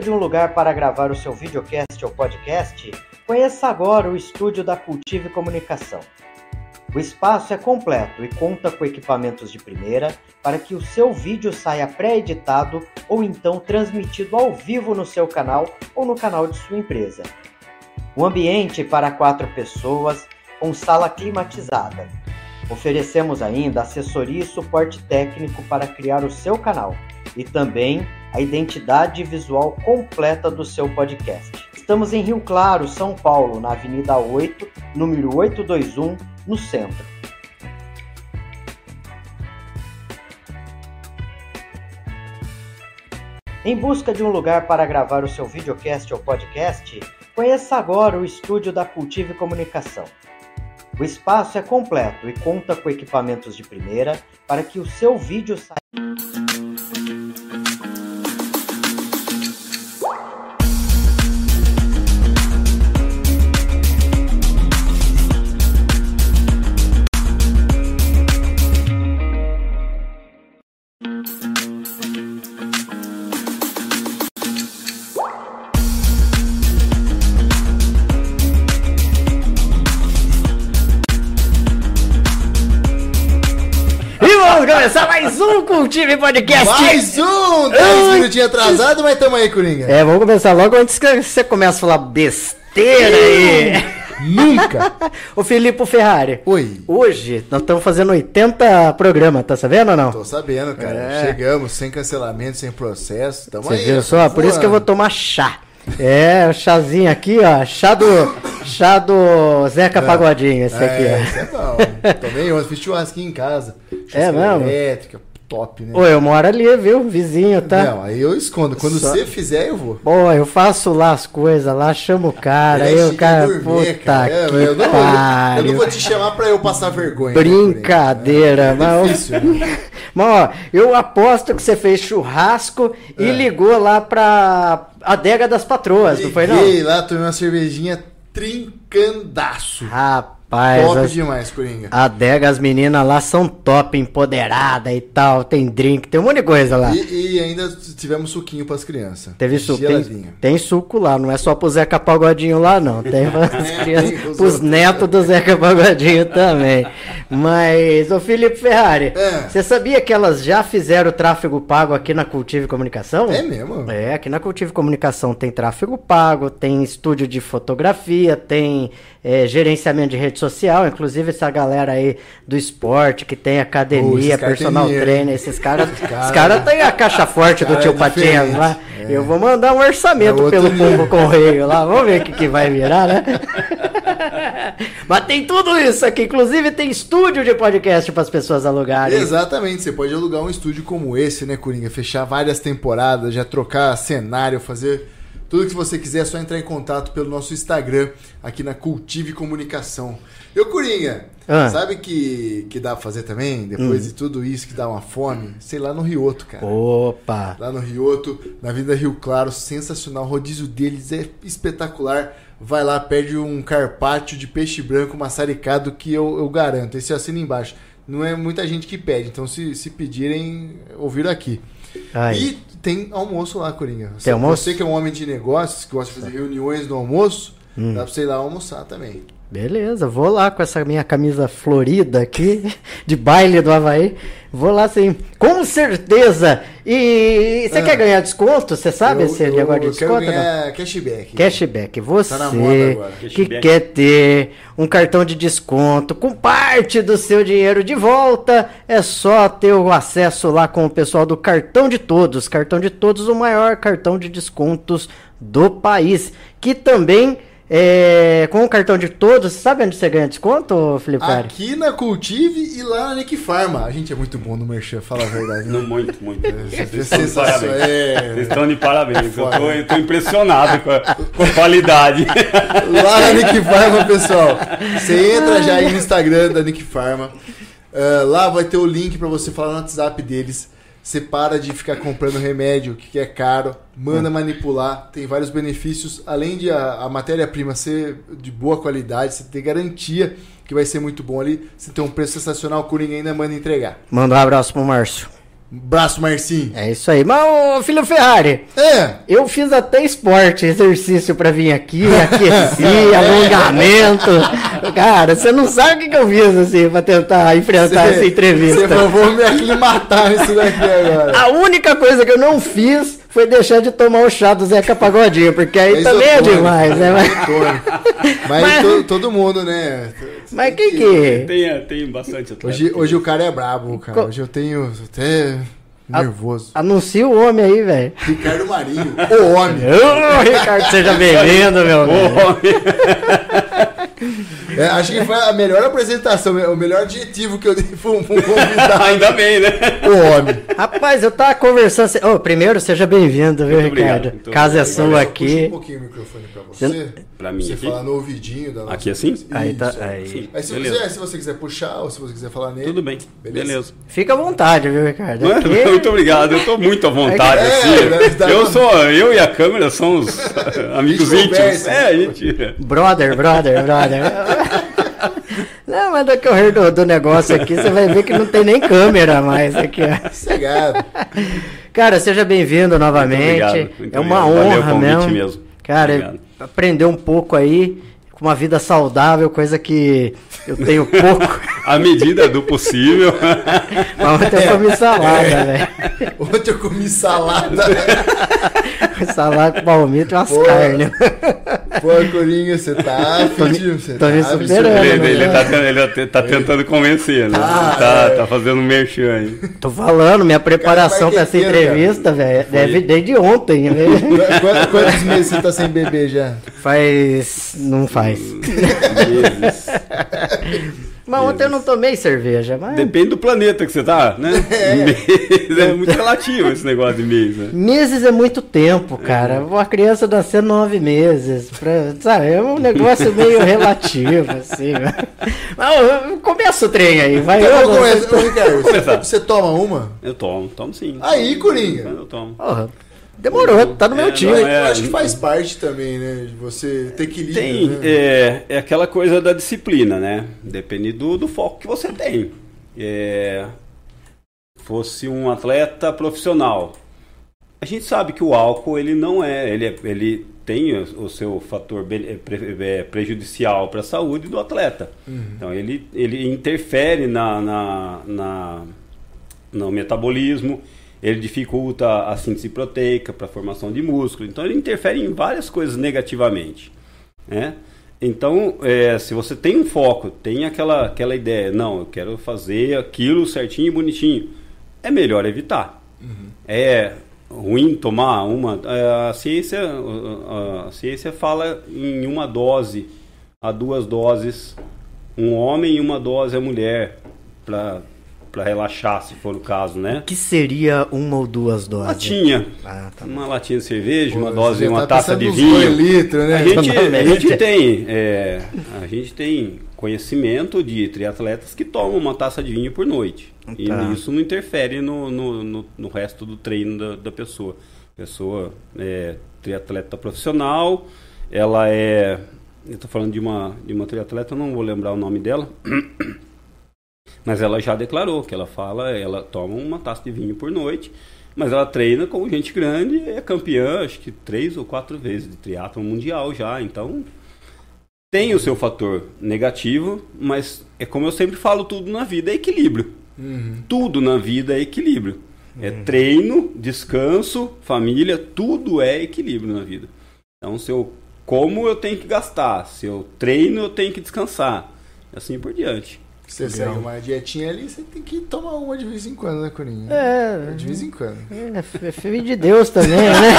De um lugar para gravar o seu videocast ou podcast, conheça agora o estúdio da Cultive Comunicação. O espaço é completo e conta com equipamentos de primeira para que o seu vídeo saia pré-editado ou então transmitido ao vivo no seu canal ou no canal de sua empresa. Um ambiente para quatro pessoas com sala climatizada. Oferecemos ainda assessoria e suporte técnico para criar o seu canal e também a identidade visual completa do seu podcast. Estamos em Rio Claro, São Paulo, na Avenida 8, número 821, no centro. Em busca de um lugar para gravar o seu videocast ou podcast, conheça agora o estúdio da Cultive Comunicação. O espaço é completo e conta com equipamentos de primeira para que o seu vídeo saia. Mais um Cultive Podcast. Mais um! 10 minutinhos atrasado, mas tamo aí, Coringa. É, vamos começar logo antes que você comece a falar besteira aí. Nunca! Ô Filipe Ferrari. Oi. Hoje nós estamos fazendo 80 programas, tá sabendo ou não? Tô sabendo, cara. É. Chegamos sem cancelamento, sem processo. Tamo Você aí. viu só? Por isso que eu vou tomar chá. É, o chazinho aqui, ó. Chá do. Chá do Zeca Pagodinho, esse aqui, É, ó. isso é bom. Tomei ontem, fiz churrasquinho em casa. É mesmo? Elétrica, top, né? Ô, eu moro ali, viu? Vizinho, tá? Não, aí eu escondo. Quando Só- você fizer, eu vou. Pô, eu faço lá as coisas lá, chamo o cara, aí É o cara, gourmet, puta cara. É, que eu, não, eu não vou te chamar pra eu passar vergonha. né, Brincadeira, Coringa? É mas, difícil, né? mas ó, eu aposto que você fez churrasco e É. ligou lá pra adega das patroas, não foi não? Liguei lá, tomei uma cervejinha trincandaço. Rapaz, top as, demais, Coringa. adega, as meninas lá são top, empoderada e tal, tem drink, tem um monte de coisa lá. E, e ainda tivemos suquinho pras crianças. Teve suco, tem, tem suco lá, não é só pro Zeca Pagodinho lá, não. Tem pras tem crianças, pros pros netos do Zeca Pagodinho também. Mas, ô Felipe Ferrari, É. você sabia que elas já fizeram tráfego pago aqui na Cultive Comunicação? É mesmo? É, aqui na Cultive Comunicação tem tráfego pago, tem estúdio de fotografia, tem é, gerenciamento de rede social, inclusive essa galera aí do esporte, que tem Pô, academia, caras personal trainer, esses caras. Cara, Os caras têm a caixa forte do tio é Patinhas lá. é. Eu vou mandar um orçamento É pelo. Pombo Correio lá, vamos ver o que, que vai virar, né? Mas tem tudo isso aqui, inclusive tem estúdio de podcast para as pessoas alugarem. Exatamente, você pode alugar um estúdio como esse, né, Coringa? Fechar várias temporadas, já trocar cenário, fazer tudo que você quiser, é só entrar em contato pelo nosso Instagram, aqui na Cultive Comunicação. Eu, Coringa, Ah. Hum. sabe que, que dá pra fazer também, depois de tudo isso que dá uma fome? Sei lá no Rioto, cara. Opa! Lá no Rioto, na Vida Rio Claro, sensacional. O rodízio deles é espetacular. Vai lá, pede um carpaccio de peixe branco maçaricado que eu, eu garanto. Esse eu assino embaixo. Não é muita gente que pede, então se, se pedirem, ouviram aqui. Aí. E tem almoço lá, Coringa. Você, Tem almoço? você que é um homem de negócios, que gosta de fazer reuniões no almoço, Hum. dá pra você ir lá almoçar também. Beleza, vou lá com essa minha camisa florida aqui, de baile do Havaí. Vou lá sim, com certeza. E você Ah. quer ganhar desconto? Você sabe eu, esse eu negócio de quero desconto? não? ganhar cashback. Cashback, você Tá moda agora. que Cashback. quer ter um cartão de desconto com parte do seu dinheiro de volta, é só ter o acesso lá com o pessoal do Cartão de Todos. Cartão de Todos, o maior cartão de descontos do país, que também é, com o cartão de todos, sabe onde você ganha desconto, Felipe? Aqui na Cultive e lá na Nick Pharma. A gente é muito bom no Merchan, fala a verdade. Não, Né? muito, muito. Vocês É estão de sensacional. parabéns. Vocês É. estão de parabéns. Eu tô, eu tô impressionado com a, com a qualidade. Lá na Nick Pharma, pessoal. Você entra já aí no Instagram da Nick Pharma. Ah, lá vai ter o link pra você falar no WhatsApp deles. Você para de ficar comprando remédio que é caro, manda manipular, tem vários benefícios. Além de a, a matéria-prima ser de boa qualidade, você ter garantia que vai ser muito bom ali. Você tem um preço sensacional, o Coringa ainda manda entregar. Manda um abraço pro Márcio. Braço Marcinho. É isso aí. Mas, ô, filho Ferrari, É. eu fiz até esporte, exercício pra vir aqui, aqueci, alongamento. Cara, você não sabe o que, que eu fiz, assim, pra tentar enfrentar essa entrevista. Você falou, vou me aclimatar nisso daqui agora. A única coisa que eu não fiz foi deixar de tomar o chá do Zeca Pagodinho, porque aí Mas também é demais, né? Mas, isotônico. Mas, Mas- to- todo mundo, né? mas que que... Tem, tem bastante atleta. Hoje, hoje o cara é brabo, cara. Co- Hoje eu tenho até nervoso. Anuncia o homem aí, velho. Ricardo Marinho, o homem. Ô, Ricardo, seja bem-vindo, meu velho. É, acho que foi a melhor apresentação, o melhor adjetivo que eu dei pra um convidado. Ainda bem, né? O homem. Rapaz, eu tava conversando... Ô, primeiro, seja bem-vindo, viu, Muito obrigado. Ricardo? Muito Casa é obrigado. sua Puxa um aqui. pouquinho o microfone pra você. Pra mim Você aqui? falar no ouvidinho da nossa... Aqui assim? Aí tá- Isso. aí. Sim. Aí se, você, se você quiser puxar ou se você quiser falar nele. Tudo bem. Beleza. Beleza. Fica à vontade, viu, Ricardo? Aqui- Muito obrigado, eu tô muito à vontade, É, assim. dá- Eu sou, eu e a câmera somos amigos íntimos. É, a gente. Brother, brother, brother. Não, mas no decorrer do, do negócio aqui, você vai ver que não tem nem câmera mais aqui, ó. Sossegado. Cara, seja bem-vindo novamente. obrigado, muito é uma obrigado. Honra mesmo. mesmo. Cara, Obrigado. aprender um pouco aí com uma vida saudável, coisa que eu tenho pouco. À medida do possível. Mas ontem eu comi salada, velho. Ontem eu comi salada. Salada com palmito e umas Pô. carnes. Pô, Coringa, você tá fedido. Você tô tá me superando, Ele, né? ele tá, ele tá- tentando convencer, né? Ah, tá, é. tá fazendo um merchan aí. Tô falando, minha preparação pra essa entrevista, velho, deve desde ontem, velho. Qu- Quantos meses você tá sem beber já? Faz. Não faz. Meses. Mas ontem eu não tomei cerveja, mas. Depende do planeta que você tá, né? Mês é muito relativo esse negócio de mês, né? Meses é muito tempo, cara. Uma criança nascer nove meses. Pra, sabe, é um negócio meio relativo, assim. né? Mas começa o trem aí, vai. Eu eu vou começar. Ricardo, você, você toma uma? Eu tomo, tomo sim. Aí, Coringa. Eu tomo. Porra, demorou, tá no meu É, time. é- acho que faz parte também, né? De você ter equilíbrio. Tem, né? é, é aquela coisa da disciplina, né? Depende do, do foco que você tem. É, fosse um atleta profissional, a gente sabe que o álcool ele não é, ele, ele tem o, o seu fator é, é, prejudicial para a saúde do atleta. Então ele, ele interfere na, na, na- no metabolismo, ele dificulta a síntese proteica para a formação de músculo. Então ele interfere em várias coisas negativamente. Né? Então, é, se você tem um foco, tem aquela, aquela ideia, não, eu quero fazer aquilo certinho e bonitinho, é melhor evitar. É ruim tomar uma. A ciência, a, a ciência fala em uma dose a duas doses, um homem e uma dose a mulher, para relaxar, se for o caso, né? O que seria uma ou duas doses? Latinha. Ah, tá. Uma latinha de cerveja, uma Pô, dose você e uma tá taça de vinho. litros, né? A gente, a gente tem, é, a gente tem conhecimento de triatletas que tomam uma taça de vinho por noite. E Tá. isso não interfere no, no, no, no resto do treino da, da pessoa. A pessoa é triatleta profissional, ela é. Eu estou falando de uma, de uma triatleta, eu não vou lembrar o nome dela. Mas ela já declarou que ela fala, ela toma uma taça de vinho por noite, mas ela treina com gente grande e é campeã, acho que três ou quatro vezes de triatlon mundial já. Então tem o seu fator negativo, mas é como eu sempre falo, tudo na vida é equilíbrio. Uhum. Tudo na vida é equilíbrio. É treino, descanso, família, tudo é equilíbrio na vida. Então, se eu como, eu tenho que gastar. Se eu treino, eu tenho que descansar. E assim por diante. Você segue uma dietinha ali, você tem que tomar uma de vez em quando, né, Coringa? É, De vez em quando. É, é filho de Deus também, né?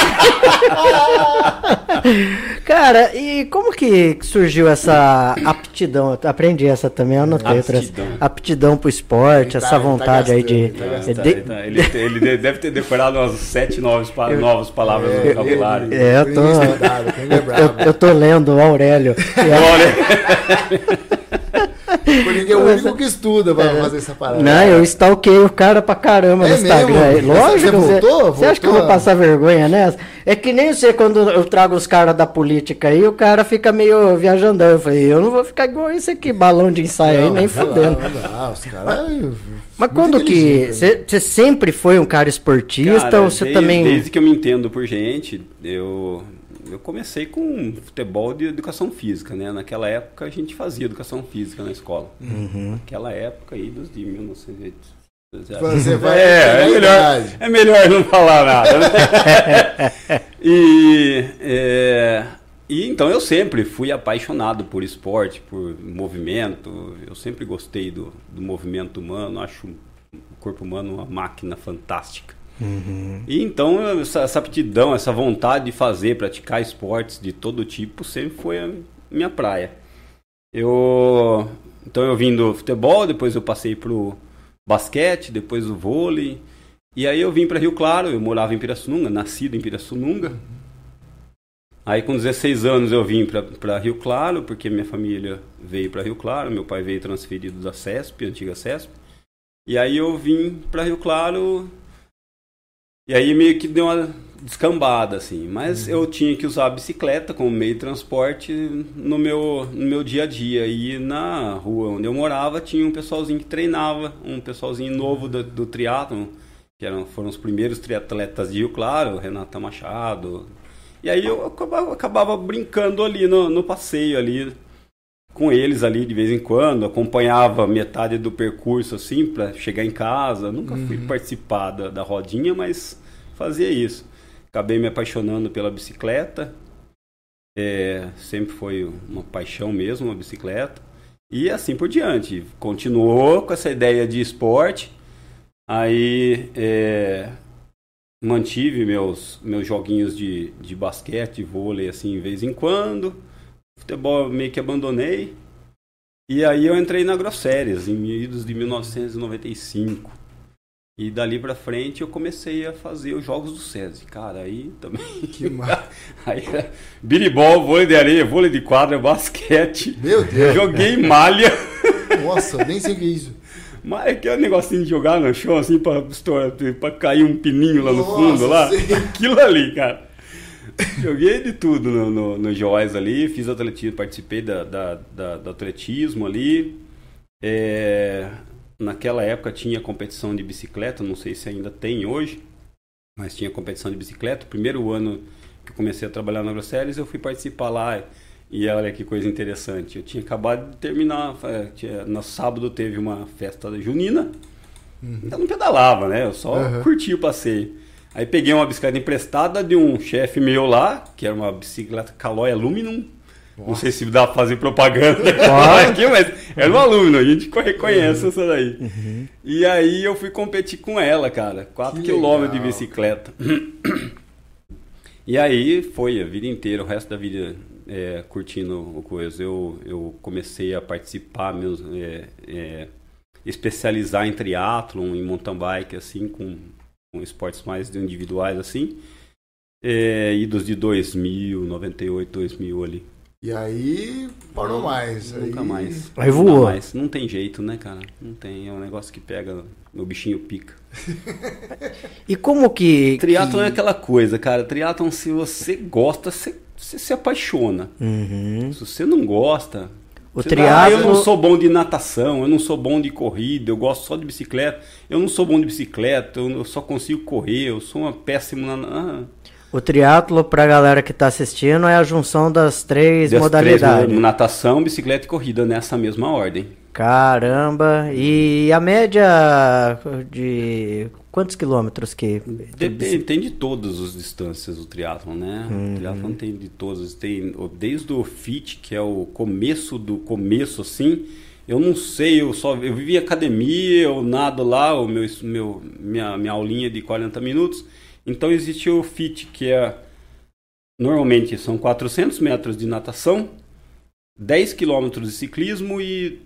Cara, e como que surgiu essa aptidão? Eu aprendi essa também, eu anotei outras. Aptidão. Aptidão pro esporte, tá- essa tá vontade aí de. gastando, ele tá de- gastando. Ele, tá- ele- ele deve ter decorado umas sete, nove pa- novas palavras no vocabulário. É, eu tô- é eu, eu tô lendo o Aurélio. O Coringa é o único que estuda pra fazer essa parada. Não, eu stalkei o cara pra caramba É no Instagram. mesmo? Lógico. Você voltou? Você acha que eu Voltou? vou passar vergonha nessa? É que nem você, quando eu trago os caras da política aí, o cara fica meio viajandão. Eu falei, eu não vou ficar igual esse aqui, balão de ensaio aí, Não, nem não dá, fudendo. os caras. Mas muito quando que. inteligente, Você você sempre foi um cara esportista Cara, ou você desde, também. Desde que eu me entendo por gente, eu, eu comecei com futebol de educação física, né? Naquela época a gente fazia educação física na escola. Uhum. Naquela época aí dos de 1900. Você vai é, é melhor, é melhor não falar nada. Né? e, é, e então eu sempre fui apaixonado por esporte, por movimento. Eu sempre gostei do, do movimento humano. Acho o corpo humano uma máquina fantástica. E então essa, essa aptidão, essa vontade de fazer, praticar esportes de todo tipo sempre foi a minha praia. Eu então eu vim do futebol, depois eu passei pro basquete, depois o vôlei. E aí eu vim para Rio Claro, eu morava em Pirassununga, nascido em Pirassununga. Aí com 16 anos eu vim para Rio Claro, porque minha família veio para Rio Claro, meu pai veio transferido da CESP, antiga CESP. E aí eu vim para Rio Claro e aí meio que deu uma descambada, assim. Mas eu tinha que usar a bicicleta como meio de transporte no meu, no meu dia a dia. E na rua onde eu morava tinha um pessoalzinho que treinava, um pessoalzinho novo do, do triatlon, que eram, foram os primeiros triatletas de Rio Claro, Renata Machado. E aí eu acabava, acabava brincando ali no, no passeio ali com eles ali de vez em quando, acompanhava metade do percurso assim para chegar em casa. Nunca fui participar da, da rodinha, mas fazia isso. Acabei me apaixonando pela bicicleta. É, sempre foi uma paixão mesmo a bicicleta. E assim por diante. Continuou com essa ideia de esporte. Aí é, mantive meus, meus joguinhos de, de basquete, vôlei assim, de vez em quando futebol meio que abandonei. E aí eu entrei na Grosséries, em idos de 1995. E dali pra frente eu comecei a fazer os jogos do SESI. Cara, aí também. Que mar... aí era biribol, vôlei de areia, vôlei de quadra, basquete. Meu Deus. Joguei malha. Nossa, nem sei o que é isso. Mas é que é um negocinho de jogar no chão, assim, pra, pra cair um pininho lá no Nossa, fundo, lá. sei. Aquilo ali, cara. Joguei de tudo no, no, no Joás ali, fiz atletismo, participei da, da, da- do atletismo ali. É, naquela época tinha competição de bicicleta, não sei se ainda tem hoje, mas tinha competição de bicicleta. O primeiro ano que eu comecei a trabalhar na Grosseries, eu fui participar lá. E olha que coisa interessante, eu tinha acabado de terminar, é, tinha- no sábado teve uma festa junina, então não pedalava, né? Eu só Uhum. curti o passeio. Aí peguei uma bicicleta emprestada de um chefe meu lá, que era uma bicicleta Caloi Aluminum. Não sei se dá pra fazer propaganda aqui, mas era um aluno, a gente reconhece essa daí. E aí eu fui competir com ela, cara. 4 Que quilômetros de bicicleta. E aí foi a vida inteira, o resto da vida é, curtindo o coisa. Eu, eu comecei a participar, mesmo, é, é, especializar em triatlon, em mountain bike, assim, com, com esportes mais individuais, assim. É, idos de 2000, 98, 2000 ali. E aí, parou mais. Nunca aí... mais. Aí Nunca voou. mais. Não tem jeito, né, cara? Não tem. É um negócio que pega. Meu bichinho pica. E como que. Triatlon que... é aquela coisa, cara. Triatlon, se você gosta, você, você se apaixona. Uhum. Se você não gosta. O triatlo- Ah, eu não sou bom de natação, eu não sou bom de corrida, eu gosto só de bicicleta. Eu não sou bom de bicicleta, eu só consigo correr, eu sou uma péssima na. Ah, O triatlo, pra galera que tá assistindo, é a junção das três das modalidades. três, natação, bicicleta e corrida nessa mesma ordem. Caramba! E a média de quantos quilômetros que. Depende, tem de todas as distâncias o triatlon, né? O triatlon tem de todas, tem desde o fit, que é o começo do começo assim. Eu não sei, eu só eu vivi em academia, eu nado lá, o meu, meu minha, minha aulinha de 40 minutos. Então existe o fit, que é normalmente são 400 metros de natação, 10 quilômetros de ciclismo e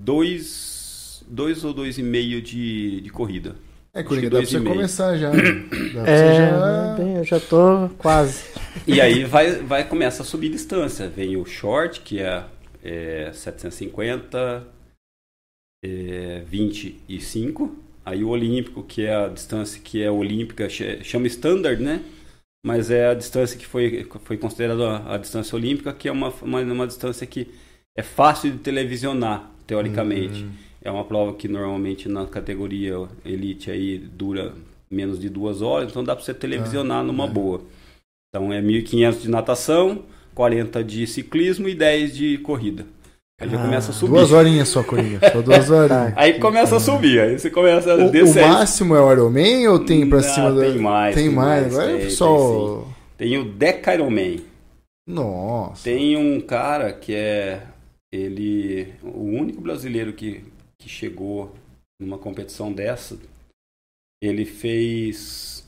2 dois ou 2,5 de, de corrida. É, Coringa, que dá pra dois e você meio. começar já. Dá pra você É, já... bem, eu já tô quase. E aí vai, vai começa a subir distância. Vem o short, que é, é 750, é, 25. Aí o olímpico, que é a distância que é olímpica, ch- chama standard, né? Mas é a distância que foi, foi considerada a, a distância olímpica, que é uma, uma, uma distância que é fácil de televisionar, teoricamente. É uma prova que normalmente na categoria elite aí dura menos de duas horas, então dá para você televisionar numa boa. Então é 1.500 de natação, 40 de ciclismo e 10 de corrida. Aí já Ah, começa a subir. Duas horinhas só, Coringa. Só duas horinhas. Aí começa a subir, aí você começa a O, o descer. máximo é o Ironman ou tem pra Não, cima do... tem mais, Tem tem mais. mais, Agora tem, o pessoal... Tem o Deca Ironman. Nossa. Tem um cara que é ele o único brasileiro que, que chegou numa competição dessa. Ele fez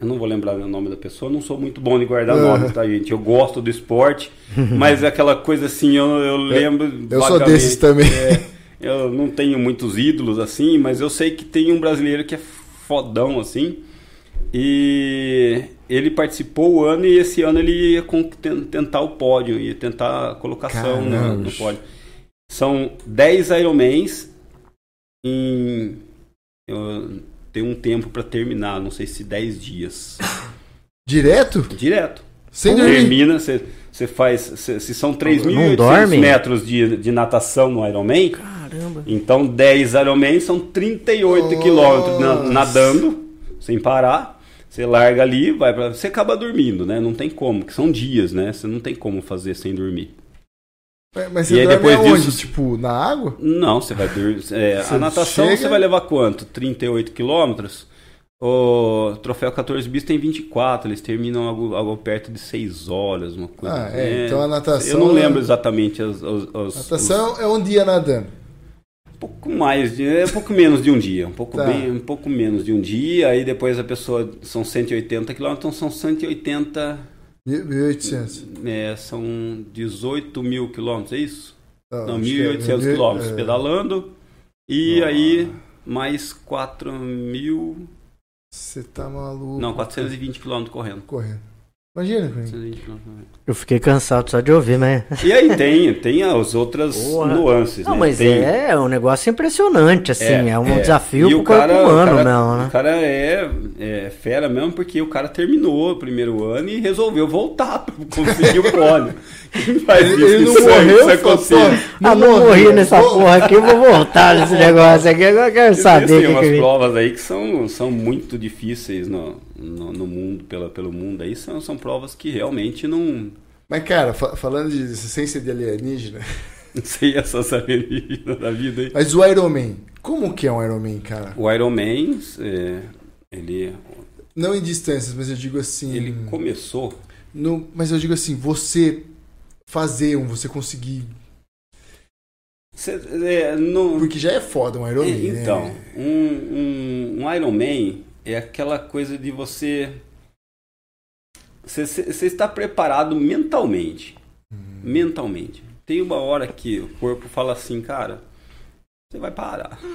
eu não vou lembrar o nome da pessoa, não sou muito bom de guardar Aham. nomes, tá, gente? Eu gosto do esporte, mas é aquela coisa assim, eu, eu lembro. Eu sou vagamente. desses também. É, eu não tenho muitos ídolos assim, mas eu sei que tem um brasileiro que é fodão assim. E ele participou o ano e esse ano ele ia tentar o pódio, ia tentar a colocação no, Caramba. no pódio. São 10 Ironmans em. Eu tenho um tempo para terminar, não sei se 10 dias. Direto? Direto. Sem dormir? Termina, você você faz. cê- se são Não 3.800 dorme? metros de, de natação no Ironman, Caramba. então 10 Ironman são 38 Nossa. quilômetros na- nadando, sem parar. Você larga ali, vai para Você acaba dormindo, né? Não tem como, que são dias, né? Você não tem como fazer sem dormir. Mas- Mas E você aí, dorme depois aonde? disso- Tipo, na água? Não, você vai dormir. é, a natação chega- você vai levar quanto? 38 quilômetros? O troféu 14 bis tem 24, eles terminam algo, algo perto de 6 horas, uma coisa. Ah, é, então a natação Eu não é- lembro exatamente as, as, as- Natação é um dia nadando. Um pouco mais, de, é um pouco menos de um dia, um pouco Tá. bem, um pouco menos de um dia, aí depois a pessoa são 180 quilômetros, então são 180, 1.800. é, são 18 mil quilômetros, é isso? Ah, Não, acho que é 1.800 mil- quilômetros é. pedalando e Nossa. aí mais 4 mil, Você tá maluco. não, 420 quilômetros correndo. Correndo. Imagina, Coringa. 420 quilômetros correndo. Eu fiquei cansado só de ouvir, mas. E aí tem, tem as outras Porra. nuances, Não, né? mas Tem- é um negócio impressionante, assim. É, um é. desafio E pro o corpo cara- humano o cara, mesmo, né? O cara é, é fera mesmo porque o cara terminou o primeiro ano e resolveu voltar pra conseguir o faz Ele, isso ele não morreu, isso é falou, consciente. pô, ah, não morreu. morri nessa porra aqui, eu vou voltar nesse negócio aqui. Agora eu quero saber o Existem que, umas que provas aí que são, são muito difíceis no, no, no mundo, pela, pelo mundo aí, são, são provas que realmente não, Mas, cara, fa- falando de ciência de alienígena, não sei essas alienígenas da vida aí. mas o Ironman, como que é um Ironman, cara? O Ironman, é, ele, Não em distâncias, mas eu digo assim. ele começou no- mas eu digo assim, você fazer um, você conseguir. cê- é, no, Porque já é foda um Ironman, É, né? Então, um, um, um Iron Man é aquela coisa de você. Você, está preparado mentalmente. Mentalmente. Tem uma hora que o corpo fala assim, cara, você vai parar.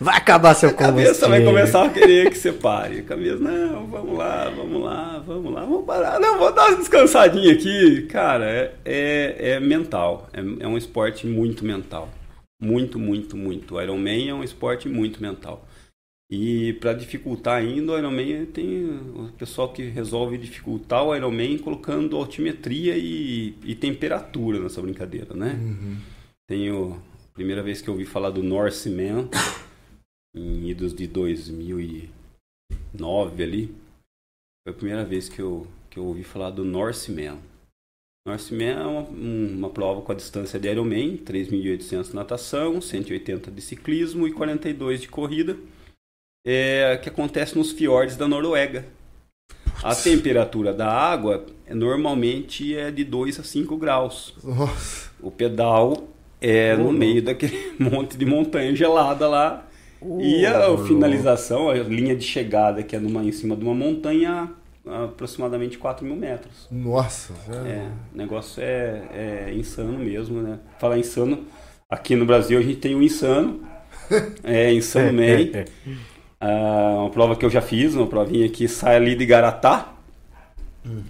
Vai acabar seu A cabeça combustível. vai começar a querer que você pare. A cabeça, não, vamos lá, vamos lá, vamos lá, vamos parar. Não, vou dar uma descansadinha aqui. Cara, é, é, é mental. É, é um esporte muito mental. Muito, muito, muito. O Ironman é um esporte muito mental. E para dificultar ainda, o Ironman tem o pessoal que resolve dificultar o Ironman colocando altimetria e, e temperatura nessa brincadeira, né? Uhum. Tenho primeira vez que eu ouvi falar do Norseman em idos de 2009 ali. Foi a primeira vez que eu, que eu ouvi falar do Norseman. Norseman é uma, um- uma prova com a distância de Ironman, 3.800 de natação, 180 de ciclismo e 42 de corrida, é, que acontece nos fiordes da Noruega. A temperatura da água normalmente é de 2 a 5 graus. Nossa. O pedal é Ô, no meio daquele monte de montanha gelada lá. e a louco. finalização, a linha de chegada, que é numa, em cima de uma montanha, aproximadamente 4 mil metros. Nossa. já- É, o negócio é, é insano mesmo, né? Falar insano, aqui no Brasil a gente tem o insano, é insano man. Ah, uma prova que eu já fiz, uma provinha que sai ali de Garatá,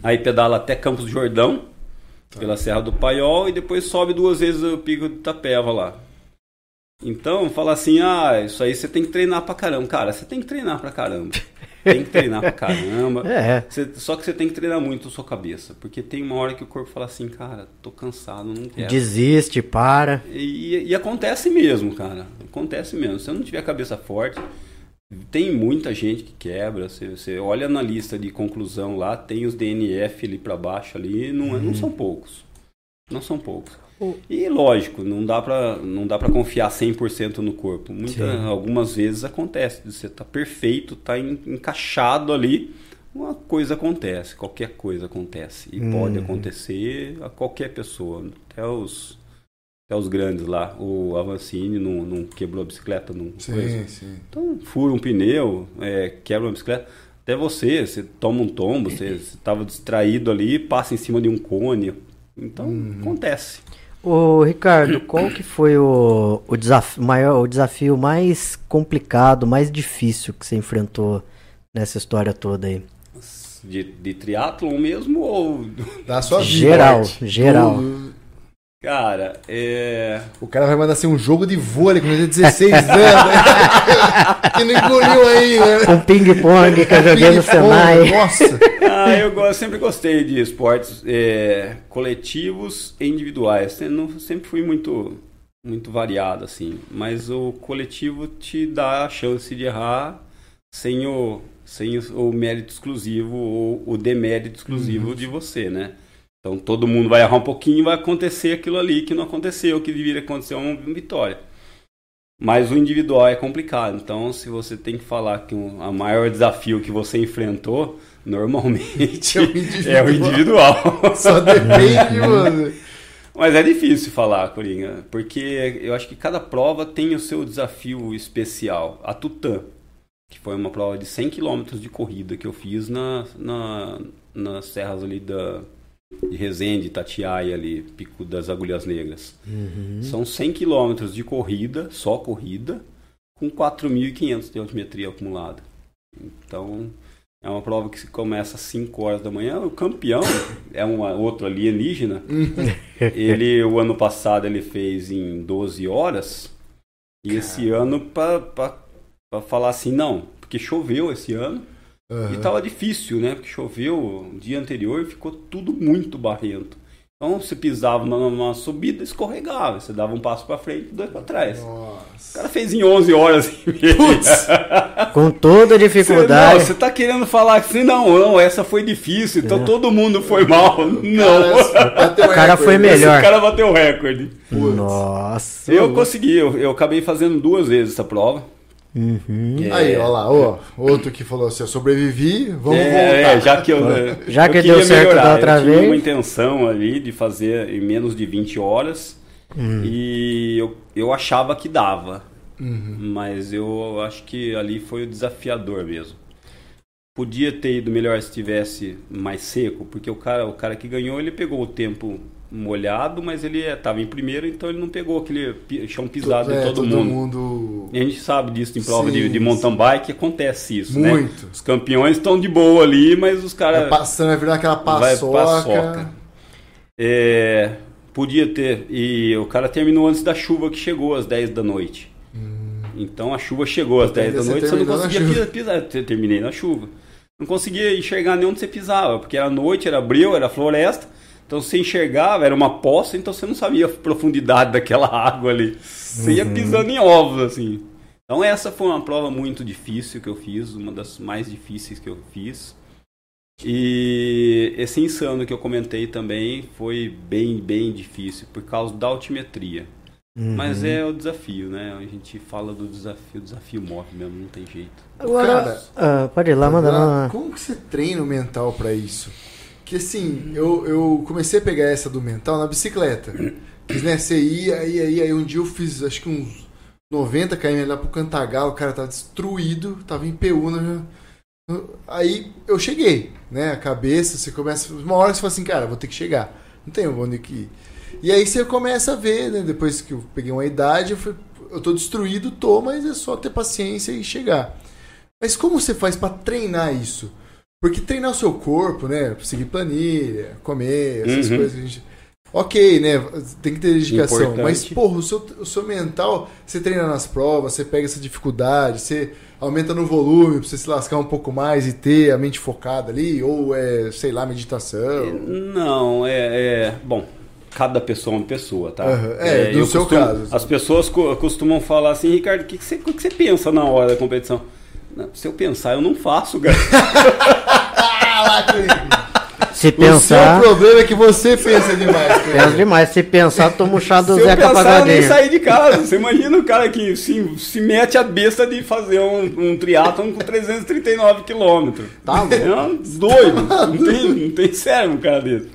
aí pedala até Campos do Jordão, pela Serra do Paiol e depois sobe duas vezes o pico do Itapeva lá. Então, fala assim, ah, isso aí você tem que treinar pra caramba. Cara, você tem que treinar pra caramba. Tem que treinar pra caramba. É. Você- só que você tem que treinar muito a sua cabeça. Porque tem uma hora que o corpo fala assim, cara, tô cansado, não quero. Desiste, para. E, e acontece mesmo, cara. Acontece mesmo. Se eu não tiver a cabeça forte, tem muita gente que quebra. Você, você olha na lista de conclusão lá, tem os DNF ali pra baixo ali, não, é- não são poucos. Não são poucos. E lógico, não dá pra, não dá pra confiar 100% no corpo. Muita, Sim. algumas vezes acontece, você tá perfeito, tá en- encaixado ali, uma coisa acontece, qualquer coisa acontece. E pode Uhum. acontecer a qualquer pessoa, até os, até os grandes lá. O Avancini não, não quebrou a bicicleta, não coisa. Sim, sim. Então, fura um pneu, é, quebra uma bicicleta. Até você, você toma um tombo, você estava distraído ali, passa em cima de um cone. Então, acontece. Ô, Ricardo, qual que foi o, o, desafio, maior, o desafio mais complicado, mais difícil que você enfrentou nessa história toda aí? De, de triatlon mesmo ou... Da sua vida. Geral, geral. Do- Cara, é... O cara vai mandar assim um jogo de vôlei tem 16 anos. né? que não engoliu aí, né? Um ping-pong que eu joguei no Senai. Nossa. Ah, eu sempre gostei de esportes é, coletivos e individuais. Eu não- sempre fui muito, muito variado, assim. Mas o coletivo te dá a chance de errar sem o, sem o, o mérito exclusivo ou o demérito exclusivo de você, né? Então todo mundo vai errar um pouquinho e vai acontecer aquilo ali que não aconteceu, que deveria acontecer uma vitória. Mas o individual é complicado. Então, se você tem que falar que o a maior desafio que você enfrentou, normalmente É o individual. é o individual. Só depende, mano. Mas é difícil falar, Coringa, porque eu acho que cada prova tem o seu desafio especial. A Tutã, que foi uma prova de 100 km de corrida que eu fiz na, na, nas serras ali da, de Resende, Itatiaia ali, Pico das Agulhas Negras. São 100 km de corrida, só corrida, com 4.500 de altimetria acumulada. Então, é uma prova que se começa às 5 horas da manhã. O campeão é um outro alienígena. ele, o ano passado, ele fez em 12 horas. E esse ano, para falar assim, não, porque choveu esse ano. Aham. E tava difícil, né? Porque choveu no dia anterior e ficou tudo muito barrento. Então você pisava numa, subida, escorregava. Você dava um passo para frente e dois para trás. O Nossa. cara fez em 11 horas e meia. Com toda a Você, dificuldade. não, você tá querendo falar assim, não, não, essa foi difícil, então todo mundo foi mal. Não. Cara, O cara foi melhor. Esse cara bateu o recorde. Putz. Nossa. Eu consegui, eu, eu acabei fazendo duas vezes essa prova. Uhum. É, Aí, ó lá, ó. Outro que falou assim: eu sobrevivi, vamos é, voltar. é, já que eu, Já eu que deu certo da outra eu tinha vez. uma intenção ali de fazer em menos de 20 horas Hum. e eu, eu achava que dava, Uhum. mas eu acho que ali foi o desafiador mesmo. Podia ter ido melhor se tivesse mais seco, porque o cara, o cara que ganhou ele pegou o tempo molhado, mas ele estava em primeiro, então ele não pegou aquele chão pisado É, de todo, mundo. E a gente sabe disso em prova de, Sim, de mountain bike, acontece isso, né? Muito. Os campeões estão de boa ali, mas os caras passando, vai virar aquela vai paçoca. paçoca. É, podia ter. E o cara terminou antes da chuva que chegou às 10 da noite. Então a chuva chegou às Então 10 da você noite, você não conseguia pisar, pisar. Eu Terminei na chuva. Não conseguia enxergar nem onde você pisava, porque era noite, era breu, era floresta. Então você enxergava, era uma poça, então você não sabia a profundidade daquela água ali. Você ia pisando em ovos, assim. Então essa foi uma prova muito difícil que eu fiz, uma das mais difíceis que eu fiz. E esse insano que eu comentei também foi bem, bem difícil por causa da altimetria. Mas é o desafio, né? A gente fala do desafio, o desafio morre mesmo, não tem jeito. Agora, Cara, ah, pode ir lá, manda lá. Como que você treina o mental pra isso? Que assim, eu, eu comecei a pegar essa do mental na bicicleta. Que, né, você ia, ia, ia, aí um dia eu fiz acho que uns 90 km lá pro Cantagalo, o cara tava destruído, tava em já. Aí eu cheguei, né? A cabeça, você começa. Uma hora você fala assim, cara, vou ter que chegar. Não tem onde que ir. E aí você começa a ver, né? Depois que eu peguei uma idade, eu, fui, eu tô destruído, tô, mas é só ter paciência e chegar. Mas como você faz pra treinar isso? Porque treinar o seu corpo, né? Seguir planilha, comer, essas Uhum. coisas que a gente. Ok, né? Tem que ter dedicação. Importante. Mas, porra, o seu, o seu mental, você treina nas provas, você pega essa dificuldade, você aumenta no volume pra você se lascar um pouco mais e ter a mente focada ali, ou é, sei lá, meditação. Não, é, é- Bom, cada pessoa é uma pessoa, tá? Aham, é, no eu seu costumo- caso. As pessoas co- costumam falar assim, Ricardo, o que, que, você, que você pensa na hora da competição? Não, se eu pensar, eu não faço, cara. Se O pensar, seu problema é que você pensa demais, pensa demais. Se pensar, toma o chá do Se eu Zeca pensar, eu nem Pagodinho. sair de casa. Você imagina o cara que se, se mete a besta de fazer um, um triatlon com 339 quilômetros. Tá louco. É um doido. Não tem, não tem cérebro um cara desse.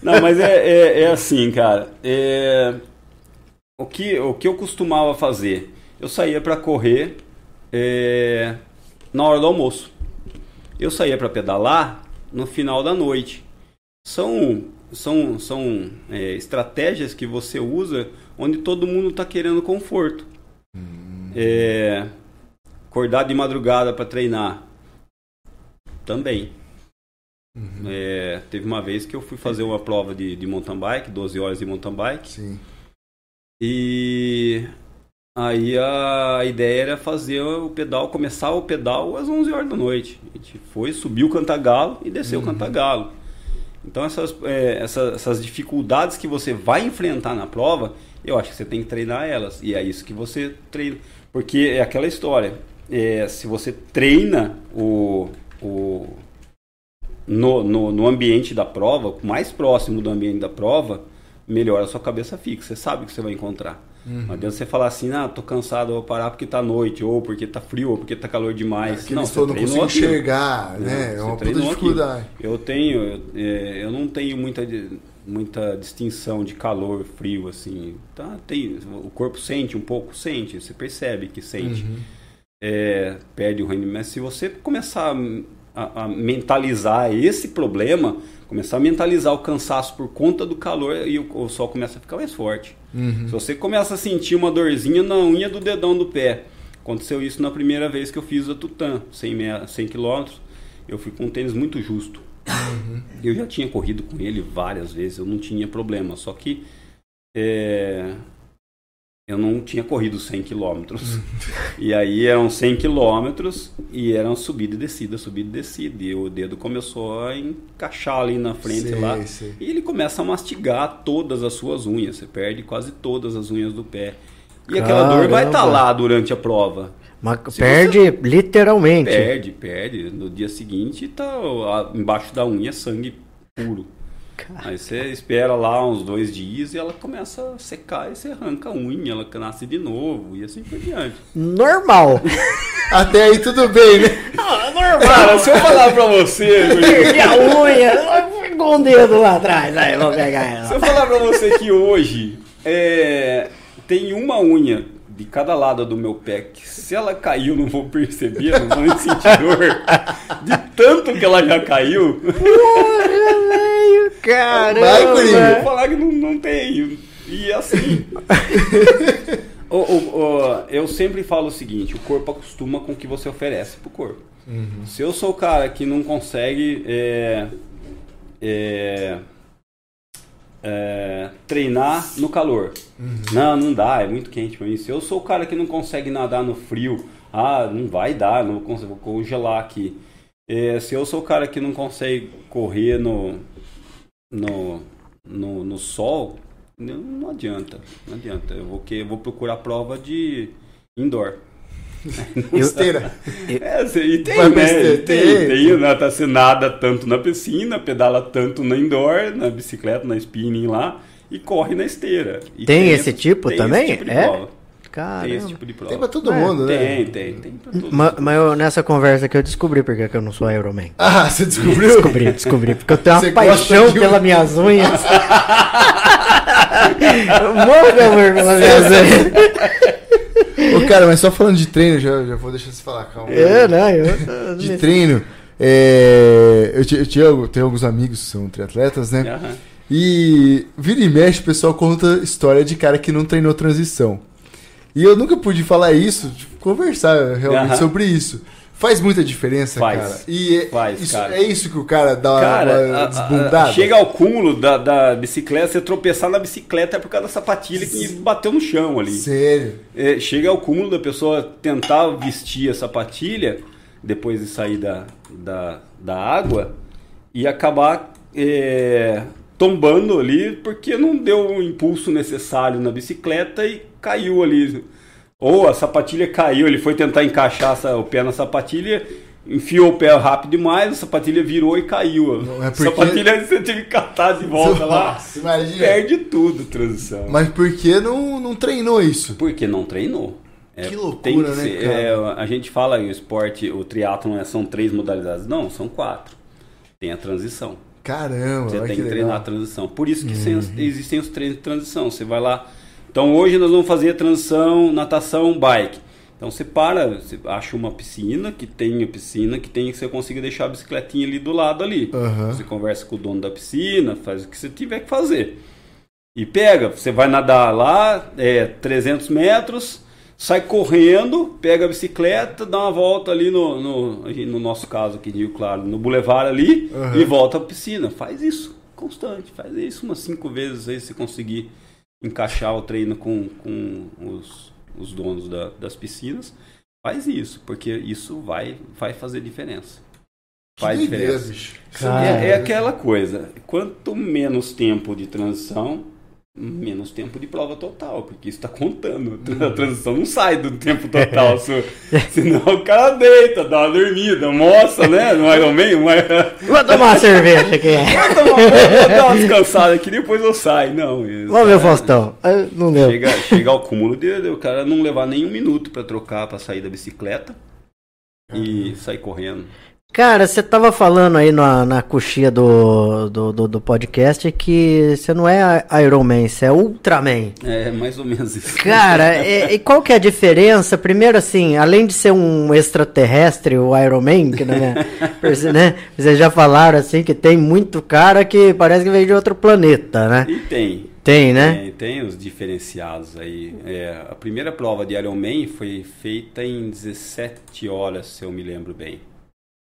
Não, mas é, é, é assim, cara. É, o, que, o que eu costumava fazer? Eu saía para correr é, na hora do almoço. Eu saía para pedalar no final da noite. São, são, são é, estratégias que você usa onde todo mundo está querendo conforto. É, acordar de madrugada para treinar. Também. É, teve uma vez que eu fui fazer uma prova de, de mountain bike, 12 horas de mountain bike. Sim. E aí a ideia era fazer o pedal, começar o pedal às 11 horas da noite. A gente foi, subiu o Cantagalo e desceu o Cantagalo. Então essas, é, essa- essas dificuldades que você vai enfrentar na prova, eu acho que você tem que treinar elas. E é isso que você treina. Porque é aquela história. é, se você treina o, o, no, no, no ambiente da prova, mais próximo do ambiente da prova, melhor a sua cabeça fixa. Você sabe o que você vai encontrar. Não adianta você falar assim, ah, tô cansado, vou parar porque tá noite, ou porque tá frio, ou porque tá calor demais. Aquele não, não, não consigo enxergar, né? É você uma puta dificuldade. aquilo. Eu tenho, eu, é, eu não tenho muita, muita distinção de calor, frio, assim. Tá, tem, o corpo sente um pouco, sente, você percebe que sente. Uhum. É, perde o rendimento. Mas se você começar a, a mentalizar esse problema, começar a mentalizar o cansaço por conta do calor, e o, o sol começa a ficar mais forte. Uhum. Se você começa a sentir uma dorzinha na unha do dedão do pé, aconteceu isso na primeira vez que eu fiz a Tutã, 100, meia- 100 km, eu fui com um tênis muito justo. Eu já tinha corrido com ele várias vezes, eu não tinha problema, só que é, eu não tinha corrido 100 km. e aí eram 100 km e eram subida e descida, subida e descida, e o dedo começou a encaixar ali na frente Sei, lá. sei. E ele começa a mastigar todas as suas unhas. Você perde quase todas as unhas do pé. E aquela dor vai estar Caramba. lá durante a prova. Mas Se perde literalmente. Perde, perde. No dia seguinte tá embaixo da unha sangue puro. Aí você espera lá uns dois dias e ela começa a secar e você arranca a unha, ela nasce de novo e assim por diante. Normal. Até aí tudo bem, né? Cara, se eu falar pra você, Perdi a unha. Ficou um dedo lá atrás. Aí, vou pegar Se eu ela. falar pra você que hoje é, tem uma unha de cada lado do meu pé que se ela caiu eu não vou perceber, não vou nem sentir dor. De tanto que ela já caiu, Velho, Caramba. Vai, eu Coringa. vou falar que não, não tem. E assim. o- o- o- eu sempre falo o seguinte: o corpo acostuma com o que você oferece pro corpo. Se eu sou o cara que não consegue é, é, é, treinar no calor, não, não dá, é muito quente pra mim. Se eu sou o cara que não consegue nadar no frio, ah, não vai dar, não vou, vou congelar aqui. É, se eu sou o cara que não consegue correr no, no, no, no sol, não, não adianta. Não adianta. Eu vou, que, eu vou procurar prova de indoor. Esteira. É, cê- e tem, Vai né? esteira, Tem, tem. tem, né? Tá, você nada tanto na piscina, pedala tanto na indoor, na bicicleta, na spinning lá, e corre na esteira. E Tem esse tipo tem também? Esse tipo É? prova. Tem esse Caramba. tipo de prova. Tem pra todo É, mundo, né? Tem, tem, tem pra todo Ma- Mas eu- nessa conversa que eu descobri porque que eu não sou Iron Man. Ah, você descobriu? Descobri, descobri. Porque eu tenho uma Você paixão de um- pelas minhas unhas. eu morro de amor pelas minhas unhas. Ô, cara, mas só falando de treino, já, já vou deixar você falar, calma. É, não, eu... De treino, é, eu, eu, eu tenho alguns amigos que são triatletas, né? Aham. E vira e mexe, o pessoal conta história de cara que não treinou transição. E eu nunca pude falar isso, tipo, conversar realmente Aham. sobre isso. Faz muita diferença, Faz. cara. E é, Faz, isso, cara. é isso que o cara dá uma, Cara, uma a- a- desbundada. chega ao cúmulo da, da bicicleta, você tropeçar na bicicleta é por causa da sapatilha que bateu no chão ali. Sério. É, chega ao cúmulo da pessoa tentar vestir a sapatilha depois de sair da, da, da água e acabar é, tombando ali porque não deu o impulso necessário na bicicleta e caiu ali. Ou a sapatilha caiu, ele foi tentar encaixar o pé na sapatilha, enfiou o pé rápido demais, a sapatilha virou e caiu. Não, é A porque- sapatilha você teve que catar de volta lá. Nossa, imagina. Perde tudo transição. Mas por que não, não treinou isso? Porque não treinou. É, Que loucura, que né, ser- cara? é, a gente fala o esporte, o triatlon é- são três modalidades. Não, são quatro. Tem a transição. Caramba, Você tem que que treinar a transição. Por isso que Uhum. existem os treinos de transição. Você vai lá. Então hoje nós vamos fazer transição, natação, bike. Então você para, você acha uma piscina que tem a piscina que tem que você consiga deixar a bicicletinha ali do lado ali. Aham. Você conversa com o dono da piscina, faz o que você tiver que fazer. E pega, você vai nadar lá, é 300 metros, sai correndo, pega a bicicleta, dá uma volta ali no, no, no nosso caso aqui de Rio Claro, no Boulevard ali, Aham. e volta à piscina. Faz isso, constante, faz isso umas cinco vezes aí se conseguir encaixar o treino com, com os, os donos da- das piscinas. Faz isso, porque isso vai, vai fazer diferença. Faz diferença. Cara. É, é aquela coisa, quanto menos tempo de transição, menos tempo de prova total, porque isso está contando. A transição não sai do tempo total, se- senão o cara deita, dá uma dormida, almoça, né? No Ironman, mas... Vou tomar uma cerveja aqui. Vai tomar vou dar uma descansada aqui, depois eu saio. Não, isso, Vamos ver o é- Faustão. Ah, Não. Chega, chega ao cúmulo de, de o cara não levar nem um minuto para trocar, para sair da bicicleta e sair correndo. Cara, você tava falando aí na, na coxinha do, do, do, do podcast que você não é Iron Man, você é Ultraman. É mais ou menos isso. Cara, e, e qual que é a diferença? Primeiro, assim, além de ser um extraterrestre, o Iron Man, que não é, perce- né? Vocês já falaram assim que tem muito cara que parece que veio de outro planeta, né? E tem. Tem, né? Tem, tem os diferenciados aí. É, a primeira prova de Ironman foi feita em 17 horas, se eu me lembro bem.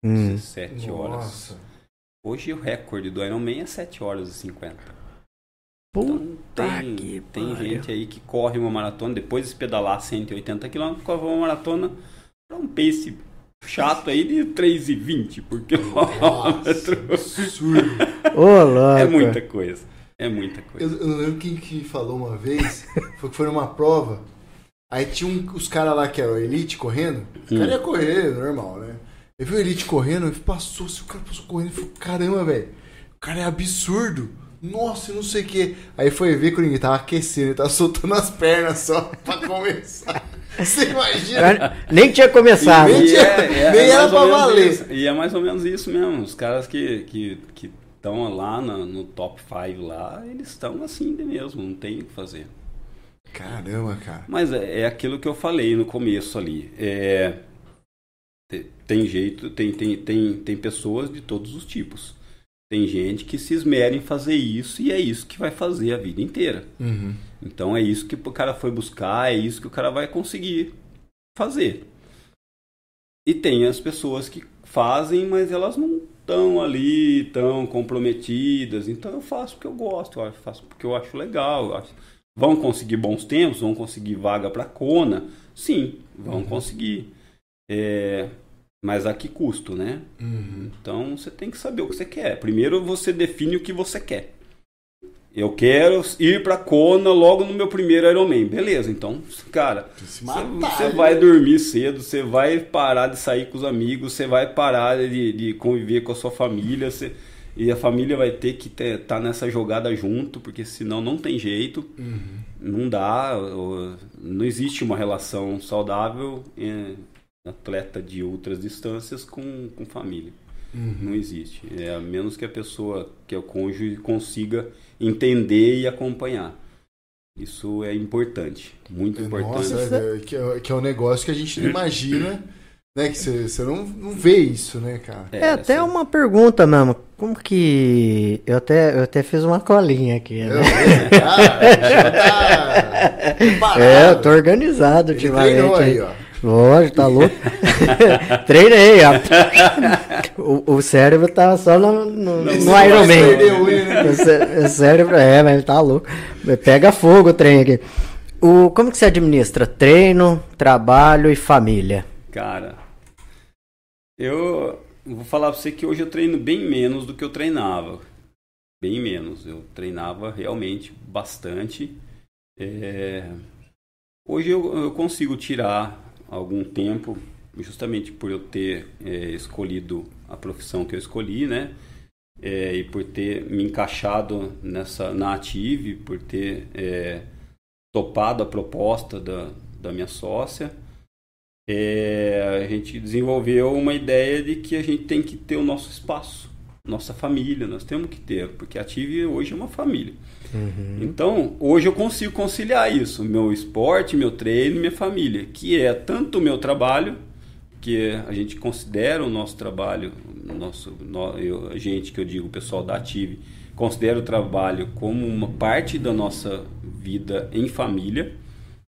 Hum. 17 horas. Nossa. Hoje o recorde do Ironman é 7 horas e 50. Puta Então tem, que tem pariu. gente aí que corre uma maratona, depois de pedalar 180 km, corre uma maratona para um pace chato aí de 3,20 por quilômetro. Absurdo. Ô, louco. É muita coisa. É muita coisa. Eu, eu lembro quem que falou uma vez, foi que foi numa prova, aí tinha um, os caras lá que eram elite correndo, o cara Hum. ia correr, normal, né? Eu vi o elite correndo, ele passou, assim, o cara passou correndo e falou, caramba, velho, o cara é absurdo. Nossa, e não sei o que. Aí foi ver que ninguém tava aquecendo, ele tava soltando as pernas só pra começar. Você imagina? Nem tinha começado. Nem tinha- nem era mais ou pra menos valer. isso. E é mais ou menos isso mesmo. Os caras que que que estão lá no, no top 5 lá, eles estão assim de mesmo, não tem o que fazer. Caramba, cara. Mas é, é aquilo que eu falei no começo ali. É, tem jeito, tem, tem, tem, tem pessoas de todos os tipos. Tem gente que se esmera em fazer isso e é isso que vai fazer a vida inteira. Uhum. Então é isso que o cara foi buscar, é isso que o cara vai conseguir fazer. E tem as pessoas que fazem, mas elas não estão ali tão comprometidas. Então eu faço porque eu gosto, eu faço porque eu acho legal. eu acho- Vão conseguir bons tempos, vão conseguir vaga para Kona? Sim, vão conseguir. É, mas a que custo, né? Uhum. Então você tem que saber o que você quer. Primeiro você define o que você quer. Eu quero ir pra Kona logo no meu primeiro Ironman. Beleza, então, cara, você, né? vai dormir cedo, você vai parar de sair com os amigos, você vai parar de, de conviver com a sua família, você- e a família vai ter que estar nessa jogada junto, porque senão não tem jeito, Uhum. não dá, não existe uma relação saudável em atleta de outras distâncias com, com família. Uhum. Não existe. É, a menos que a pessoa, que é o cônjuge, consiga entender e acompanhar. Isso é importante, muito importante. Nossa, é, que, é, que é um negócio que a gente não imagina, né? Que você você não, não vê isso, né, cara? É até essa- uma pergunta mesmo. Como que. Eu até, eu até fiz uma colinha aqui, É, né? ah, já tá É, eu tô organizado Ele aí, aí. ó. Lógico, tá louco. Treinei. ó. O, o cérebro tá só no, no, no Iron Man. né? O, cé- o cérebro, é, mas tá louco. Pega fogo o trem aqui. O, como que você administra treino, trabalho e família? Cara, eu vou falar pra você que hoje eu treino bem menos do que eu treinava. Bem menos. Eu treinava realmente bastante. É, Hoje eu, eu consigo tirar algum tempo, justamente por eu ter é, escolhido a profissão que eu escolhi, né? É, e por ter me encaixado nessa na Ative, por ter é, topado a proposta da, da minha sócia, é, a gente desenvolveu uma ideia de que a gente tem que ter o nosso espaço, nossa família, nós temos que ter, porque a Ative hoje é uma família. Então, hoje eu consigo conciliar isso, meu esporte, meu treino, minha família, que é tanto o meu trabalho, que a gente considera o nosso trabalho, nosso, nó- eu- a gente que eu digo, o pessoal da Ative, considera o trabalho como uma parte da nossa vida em família.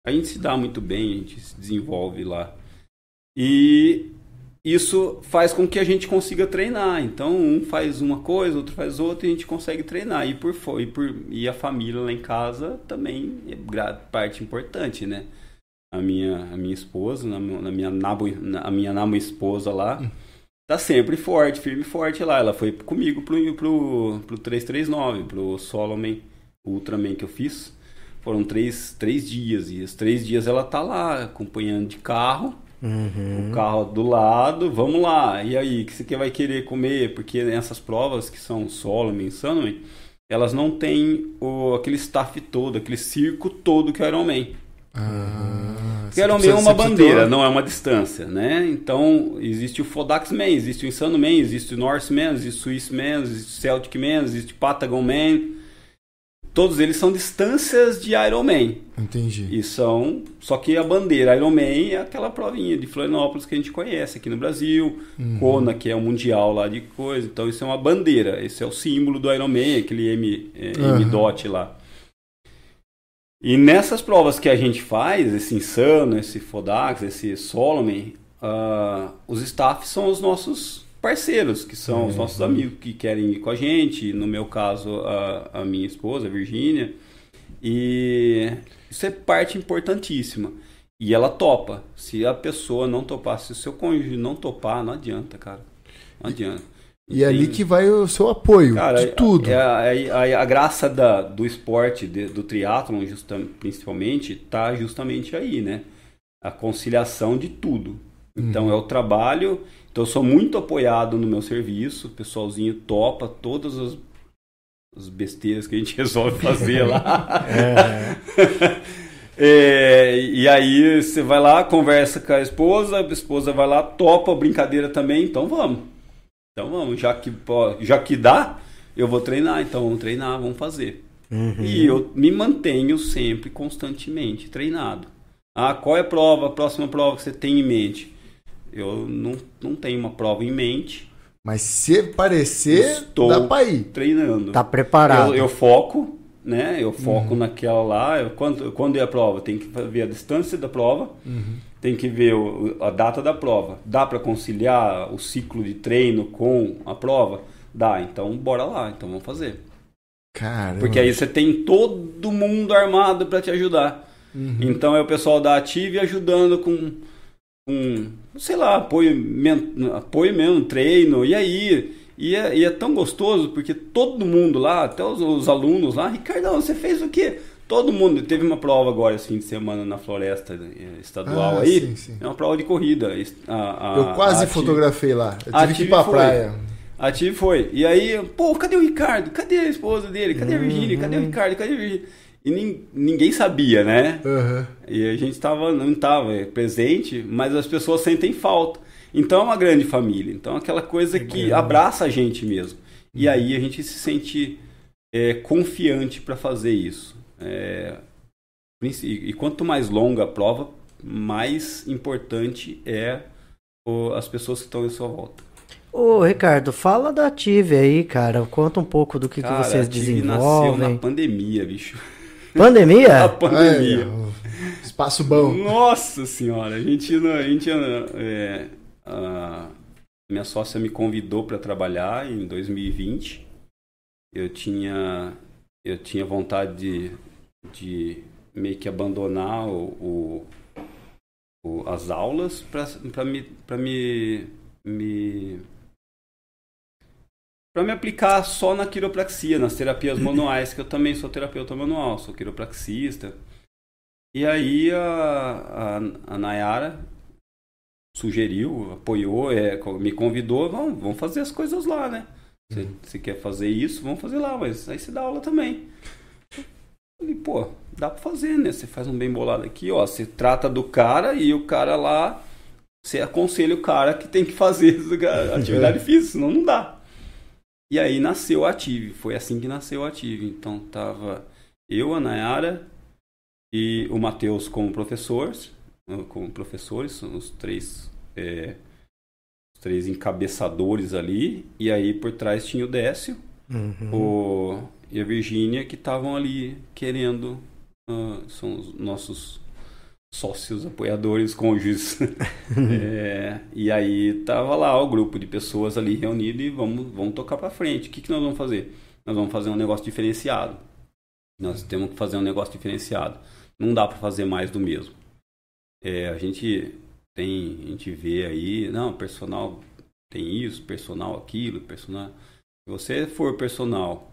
A gente se dá muito bem, a gente se desenvolve lá. E isso faz com que a gente consiga treinar. Então, um faz uma coisa, outro faz outra, e a gente consegue treinar. E, por, e, por, e a família lá em casa também é parte importante, né? A minha, a minha esposa, na, mi- na minha nabo, na, a minha nabo esposa lá, tá sempre forte, firme e forte lá. Ela foi comigo pro, pro, pro 339, pro Solomon Ultraman que eu fiz. Foram três, três dias, e os três dias ela tá lá, acompanhando de carro o carro do lado, vamos lá. E aí, o que você que vai querer comer? Porque nessas provas que são Solomon e Sunway, elas não têm o, aquele staff todo, aquele circo todo que é o Ironman. Ah, Porque o Ironman é uma bandeira, não é uma distância, né? Então, existe o Fodax Man, existe o Insano Man, existe o Norse Man, existe o Swiss Man, existe o Celtic Man, existe o Patagon Man. Todos eles são distâncias de Ironman. Entendi. E são. Só que a bandeira Ironman é aquela provinha de Florianópolis que a gente conhece aqui no Brasil. Kona, que é o mundial lá de coisa. Então isso é uma bandeira. Esse é o símbolo do Ironman, aquele M, é, Aham. M-DOT lá. E nessas provas que a gente faz, esse Insano, esse Fodax, esse Solomon, ah, os staffs são os nossos parceiros, que são os nossos amigos que querem ir com a gente. No meu caso, a, a minha esposa, a Virgínia. E isso é parte importantíssima. E ela topa. Se a pessoa não topar, se o seu cônjuge não topar, não adianta, cara. Não adianta. E é ali que vai o seu apoio Cara, de tudo. É, a, a- a graça da, do esporte, de- do triatlon, justa- principalmente, tá justamente aí, né? A conciliação de tudo. Então Uhum. é o trabalho. Então eu sou muito apoiado no meu serviço. O pessoalzinho topa todas as, as besteiras que a gente resolve fazer lá. É, e aí você vai lá, conversa com a esposa, a esposa vai lá, topa a brincadeira também, então vamos. Então vamos, já que, já que dá, eu vou treinar, então vamos treinar, vamos fazer. E eu me mantenho sempre, constantemente treinado. Ah, qual é a prova, a próxima prova que você tem em mente? Eu não, não tenho uma prova em mente, Mas se parecer, Estou- dá pra ir. treinando. Tá preparado. Eu, eu foco, né? Eu foco naquela lá. Eu, quando, quando é a prova, tem que ver a distância da prova, tem que ver o- a data da prova. Dá para conciliar o ciclo de treino com a prova? Dá, então bora lá, então vamos fazer. Caramba. Porque aí você tem todo mundo armado para te ajudar. Então é o pessoal da Ative ajudando com, com sei lá, apoio, apoio mesmo, treino. E aí, e é, e é tão gostoso porque todo mundo lá, até os, os alunos lá, Ricardão, você fez o quê? Todo mundo teve uma prova agora esse fim de semana na floresta eh, estadual Ah, aí. sim, sim. É uma prova de corrida. A- a- Eu quase fotografei lá. Eu tive que ir pra foi. praia. a Tive foi. E aí, pô, cadê o Ricardo? Cadê a esposa dele? Cadê a Virgínia? Cadê o Ricardo? Cadê a Virgínia? E nin- ninguém sabia, né? Aham. E a gente tava, não estava presente, mas as pessoas sentem falta. Então é uma grande família. Então é aquela coisa que abraça a gente mesmo. E aí a gente se sente é, confiante para fazer isso. É, e, e quanto mais longa a prova, mais importante é o- as pessoas que estão em sua volta. Ô, Ricardo, fala da Ative aí, cara. Conta um pouco do que, que Cara, vocês a Tive nasceu na desenvolvem. pandemia, bicho. Pandemia? Na pandemia. Ó. Espaço bom. Nossa senhora, a gente, a gente é, a minha sócia me convidou para trabalhar em 2020. Eu tinha eu tinha vontade de, de meio que abandonar o, o, o as aulas para me para me, me para me aplicar só na quiropraxia, nas terapias manuais, que eu também sou terapeuta manual, sou quiropraxista. E aí a, a, a Nayara sugeriu, apoiou, é, me convidou, vamos, vamos fazer as coisas lá, né? Você, você quer fazer isso, vamos fazer lá, mas aí você dá aula também. Pô, dá pra fazer, né? Você faz um bem bolado aqui, ó, você trata do cara e o cara lá, você aconselha o cara que tem que fazer atividade física, senão não dá. E aí nasceu a Ative, foi assim que nasceu a Ative. Então tava eu, a Nayara e o Matheus como professores, como professores, os três é, os três encabeçadores ali, e aí por trás tinha o Décio uhum. o, e a Virgínia que estavam ali querendo, uh, são os nossos sócios, apoiadores, cônjuges. é, e aí tava lá o grupo de pessoas ali reunido e vamos, vamos tocar para frente. O que, que nós vamos fazer? Nós vamos fazer um negócio diferenciado. Nós temos que fazer um negócio diferenciado. Não dá para fazer mais do mesmo. É, a gente tem, a gente vê aí, não, personal tem isso, personal aquilo, personal. Se você for personal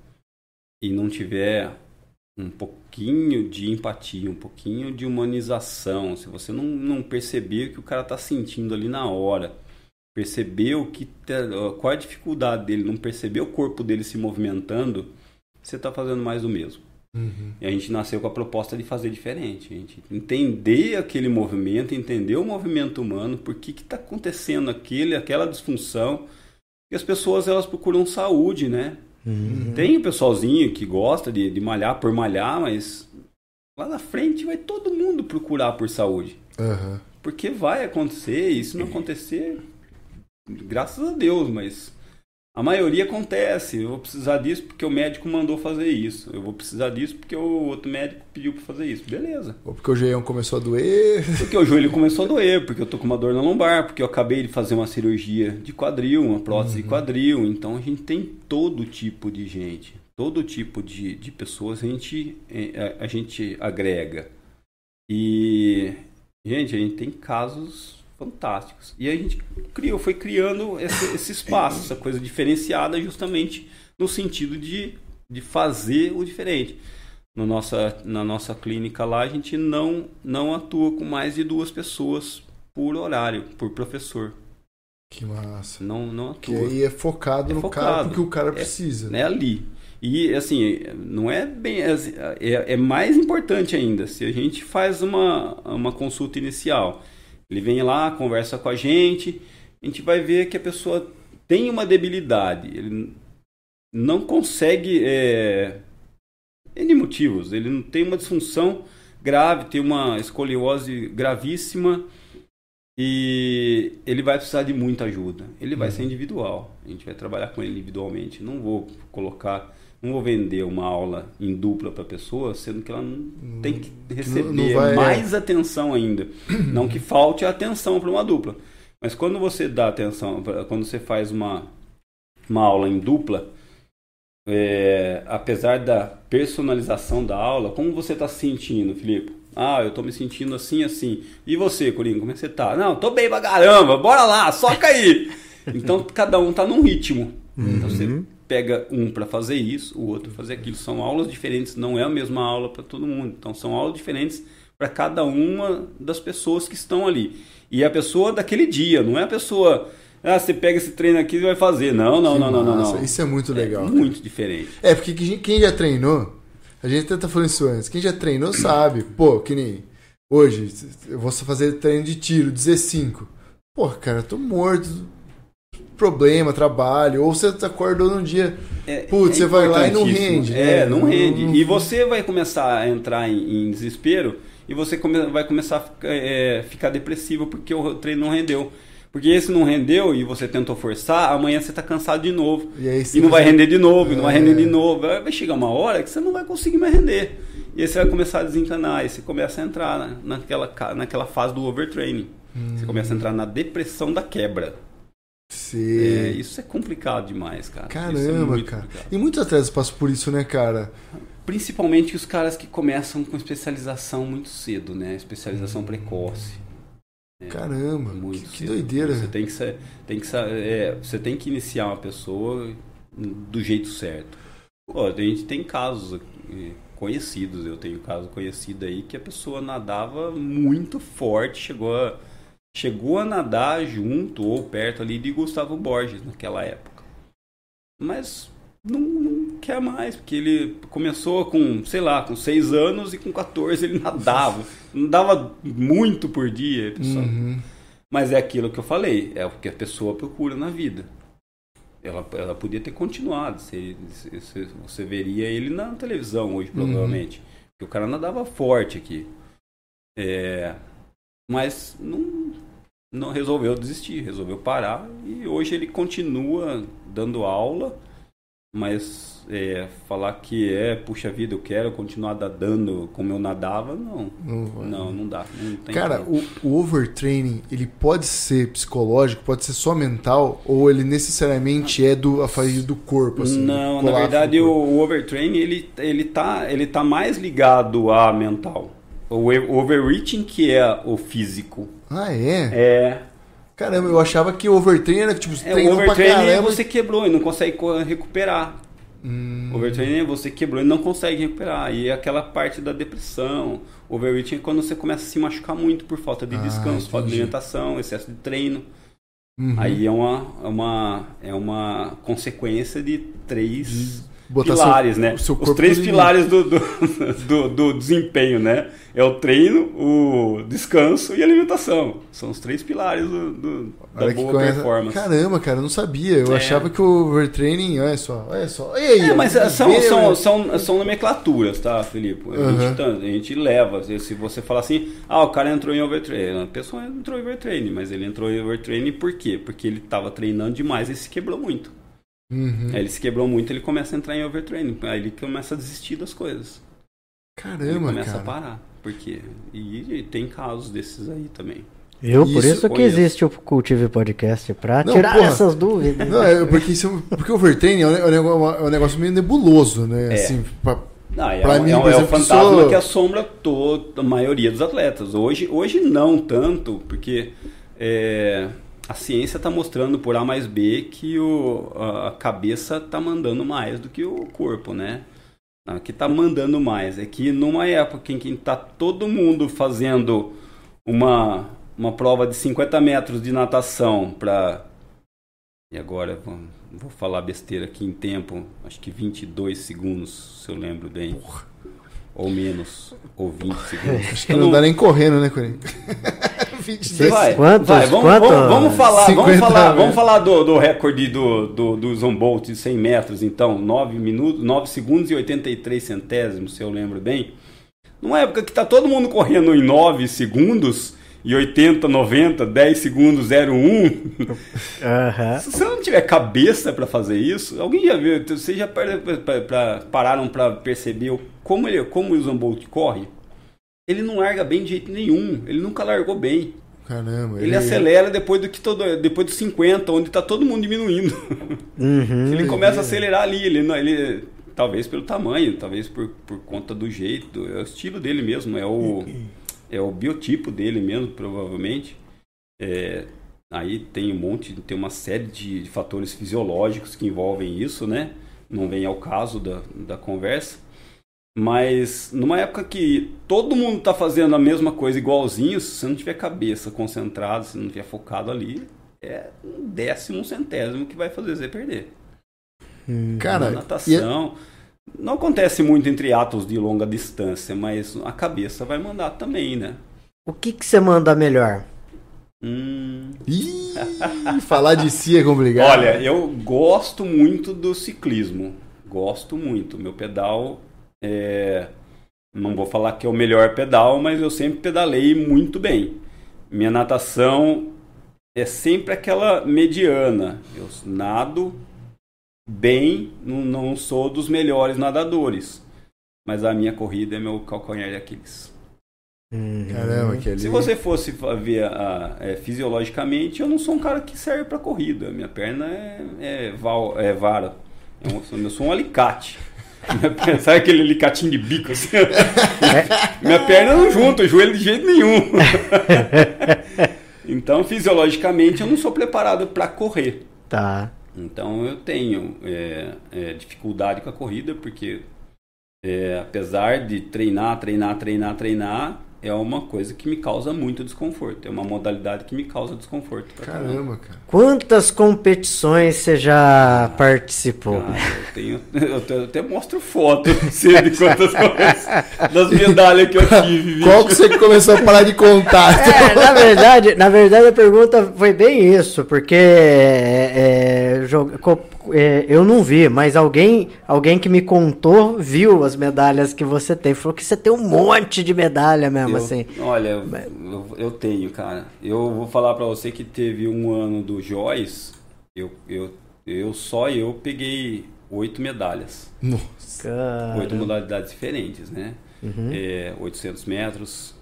e não tiver um pouquinho de empatia, um pouquinho de humanização, se você não, não perceber o que o cara está sentindo ali na hora, perceber o que qual é a dificuldade dele, não perceber o corpo dele se movimentando, você está fazendo mais do mesmo. Uhum. E a gente nasceu com a proposta de fazer diferente. A gente entender aquele movimento, entender o movimento humano, por que está acontecendo aquele, aquela disfunção. E as pessoas elas procuram saúde, né? Uhum. Tem o pessoalzinho que gosta de, de malhar por malhar, mas lá na frente vai todo mundo procurar por saúde. Uhum. Porque vai acontecer, e se não acontecer, graças a Deus, mas a maioria acontece. Eu vou precisar disso porque o médico mandou fazer isso. Eu vou precisar disso porque o outro médico pediu para fazer isso. Beleza. Ou porque o joelho começou a doer. Porque o joelho começou a doer, porque eu tô com uma dor na lombar, porque eu acabei de fazer uma cirurgia de quadril, uma prótese uhum. de quadril. Então a gente tem todo tipo de gente, todo tipo de, de pessoas a gente, é, a, a gente agrega. E, gente, a gente tem casos fantásticos. E a gente criou, foi criando esse, esse espaço, essa coisa diferenciada, justamente no sentido de, de fazer o diferente. No nossa, na nossa clínica lá, a gente não, não atua com mais de duas pessoas por horário, por professor. Que massa. Não, não atua. Que aí é focado é no focado. cara porque o cara precisa. É, né, ali. E assim, não é bem. É, é, é mais importante ainda. Se a gente faz uma, uma consulta inicial ele vem lá, conversa com a gente, a gente vai ver que a pessoa tem uma debilidade, ele não consegue. É, N motivos, ele não tem uma disfunção grave, tem uma escoliose gravíssima e ele vai precisar de muita ajuda. Ele vai uhum. ser individual, a gente vai trabalhar com ele individualmente. Não vou colocar não vou vender uma aula em dupla para a pessoa, sendo que ela não tem que receber não, não vai, é. mais é. atenção ainda. não que falte atenção para uma dupla. Mas quando você dá atenção, quando você faz uma, uma aula em dupla, é, apesar da personalização da aula, como você está se sentindo, Felipe? Ah, eu estou me sentindo assim, assim. E você, Corinho, como é que você tá? Não, tô bem pra caramba, bora lá, soca aí. Então cada um tá num ritmo. Uhum. Então você pega um para fazer isso, o outro fazer aquilo. São aulas diferentes, não é a mesma aula para todo mundo. Então são aulas diferentes para cada uma das pessoas que estão ali. E a pessoa daquele dia, não é a pessoa. Ah, você pega esse treino aqui e vai fazer. Não, não, não, não, não, não, Isso é muito legal. É muito diferente. É, porque quem já treinou, a gente tenta falando isso antes, quem já treinou sabe, pô, que nem hoje, eu vou fazer treino de tiro, 15. Pô, cara, eu tô morto, problema, trabalho, ou você acordou num dia, é, putz, é você vai lá e não rende. É, não, não rende. Não... E você vai começar a entrar em, em desespero e você come, vai começar a ficar, é, ficar depressivo porque o treino não rendeu. Porque esse não rendeu e você tentou forçar, amanhã você está cansado de novo. E, aí, e não vai render de novo, é... não vai render de novo. Vai chegar uma hora que você não vai conseguir mais render. E aí você vai começar a desencanar, e você começa a entrar na- naquela, naquela fase do overtraining. Você começa a entrar na depressão da quebra. É, isso é complicado demais, cara. É Caramba, muito cara. complicado. E muitos atletas passam por isso, né, cara? Principalmente os caras que começam com especialização muito cedo, né? Especialização precoce. É, Caramba, muito que, que doideira. Você tem que, sa- tem que, é, você tem que iniciar uma pessoa do jeito certo. Pô, a gente tem casos conhecidos, eu tenho caso conhecido aí que a pessoa nadava muito forte, chegou a, chegou a nadar junto ou perto ali de Gustavo Borges naquela época. Mas não, não quer mais, porque ele começou com, sei lá, com 6 anos e com 14 ele nadava. Nadava muito por dia, pessoal. Uhum. Mas é aquilo que eu falei, é o que a pessoa procura na vida. Ela, ela podia ter continuado, você, você, você veria ele na televisão hoje, provavelmente. Porque o cara nadava forte aqui. É, mas não, não resolveu desistir, resolveu parar e hoje ele continua dando aula, mas é, falar que é, puxa vida, eu quero continuar nadando como eu nadava, não. Não. Não, não dá. Não Cara, o, o overtraining, ele pode ser psicológico, pode ser só mental, ou ele necessariamente é do a fazer do corpo, assim? não, na verdade do o, o overtraining ele, ele, tá, ele tá mais ligado a mental. O overreaching que é o físico. Ah, é? É, Caramba, eu achava que o overtraining era tipo, é treinou pra é caramba. você quebrou e não consegue co- recuperar. Hum, Overtraining é você quebrou e não consegue recuperar. E é aquela parte da depressão. Overreaching é quando você começa a se machucar muito por falta de Ah, descanso, falta de alimentação, excesso de treino. uhum. Aí é uma, é uma, é uma consequência de três Botar pilares, seu- né? o seu Os corpo três no limite. pilares do, do, do, do desempenho, né? É o treino, o descanso e a alimentação. São os três pilares do, do- da boa coisa- performance. Caramba, cara, eu não sabia. Eu É. achava que o overtraining, olha só, olha só. E aí, É, mas são, vê, são, né? são, são nomenclaturas, tá, Felipe? A, Uhum. gente, tá- a gente leva. Se você falar assim, ah, o cara entrou em overtraining. A pessoa entrou em overtraining, mas ele entrou em overtraining por quê? Porque ele estava treinando demais e se quebrou muito. Uhum. Aí ele se quebrou muito, ele começa a entrar em overtraining. Aí ele começa a desistir das coisas. Ele Caramba, começa cara. a parar. Por quê? E, e tem casos desses aí também. Eu, por Isso, isso que existe o Cultive Podcast, pra Não, tirar porra. essas dúvidas. Não, é porque, isso, porque o overtraining é um, é um negócio- é um negócio meio nebuloso, né? É. Assim, pra- Não, é, Pra mim, é um, por é exemplo, fantasma sou- que assombra toda a maioria dos atletas. Hoje, hoje não tanto, porque é, a ciência está mostrando por A mais B que o, a, cabeça está mandando mais do que o corpo, né? O que está mandando mais é que numa época em que está todo mundo fazendo uma, uma prova de 50 metros de natação para. E agora vou, vou falar besteira aqui em tempo, acho que 22 segundos, se eu lembro bem. Ou menos, ou 20 segundos. acho que não, dá nem correndo, né, Corinthians? 22 Vai, Quantos? vai, vamos, Quantos? vamos, vamos falar, 50 vamos falar, vamos falar do, do recorde do, do, do Usain Bolt de 100 metros, então, 9 minutos, 9 segundos e 83 centésimos, se eu lembro bem. Numa época que tá todo mundo correndo em 9 segundos e 80, 90, 10 segundos, 01. Aham. Se você não tiver cabeça para fazer isso, alguém já viu, vocês já pararam para perceber como ele, como o Usain Bolt corre? Ele não larga bem de jeito nenhum, ele nunca largou bem. Caramba. Ele acelera depois do que todo, depois dos 50, onde tá todo mundo diminuindo. Uhum. ele começa a acelerar ali, ele, não- ele talvez pelo tamanho, talvez por, por conta do jeito, é o estilo dele mesmo, é o é o biotipo dele mesmo, provavelmente. É, aí tem um monte, tem uma série de, de fatores fisiológicos que envolvem isso, né? Não vem ao caso da, da conversa. Mas numa época que todo mundo tá fazendo a mesma coisa igualzinho, se você não tiver cabeça concentrada, se não tiver focado ali, é um décimo, um centésimo que vai fazer você perder. Cara, Na e é- natação. Não acontece muito entre atos de longa distância, mas a cabeça vai mandar também, né? O que que você manda melhor? Hum, Ih, falar de si é complicado. Olha, eu gosto muito do ciclismo. Gosto muito. Meu pedal é. Não vou falar que é o melhor pedal, mas eu sempre pedalei muito bem. Minha natação é sempre aquela mediana. Eu nado bem, não, não sou dos melhores nadadores. mas a minha corrida é meu calcanhar de Aquiles. Uhum. Caramba, que ali. Se você fosse ver a- é, fisiologicamente, eu não sou um cara que serve para corrida. Minha perna é, é, val- é vara. Eu, sou- eu sou um alicate. Sabe aquele alicatinho de bico assim? Minha perna não junta o joelho de jeito nenhum. então, fisiologicamente, eu não sou preparado para correr. Tá. Então eu tenho é, é, dificuldade com a corrida, porque é, apesar de treinar, treinar, treinar, treinar, é uma coisa que me causa muito desconforto. É uma modalidade que me causa desconforto. pra caramba. Caramba, cara. Quantas competições você já participou? Cara, eu, tenho, eu eu até mostro foto você de quantas coisas, das medalhas que eu tive. Qual que você começou a parar de contar? É, na verdade, na verdade a pergunta foi bem isso, porque é, é, é, eu não vi, mas alguém, alguém que me contou viu as medalhas que você tem. Falou que você tem um monte de medalha mesmo, Eu- assim. Olha, eu, eu- eu tenho, cara. Eu vou falar pra você que teve um ano do Joyce, eu, eu, eu só eu peguei oito medalhas. Nossa. oito Cara, modalidades diferentes, né? Uhum. É, 800 metros,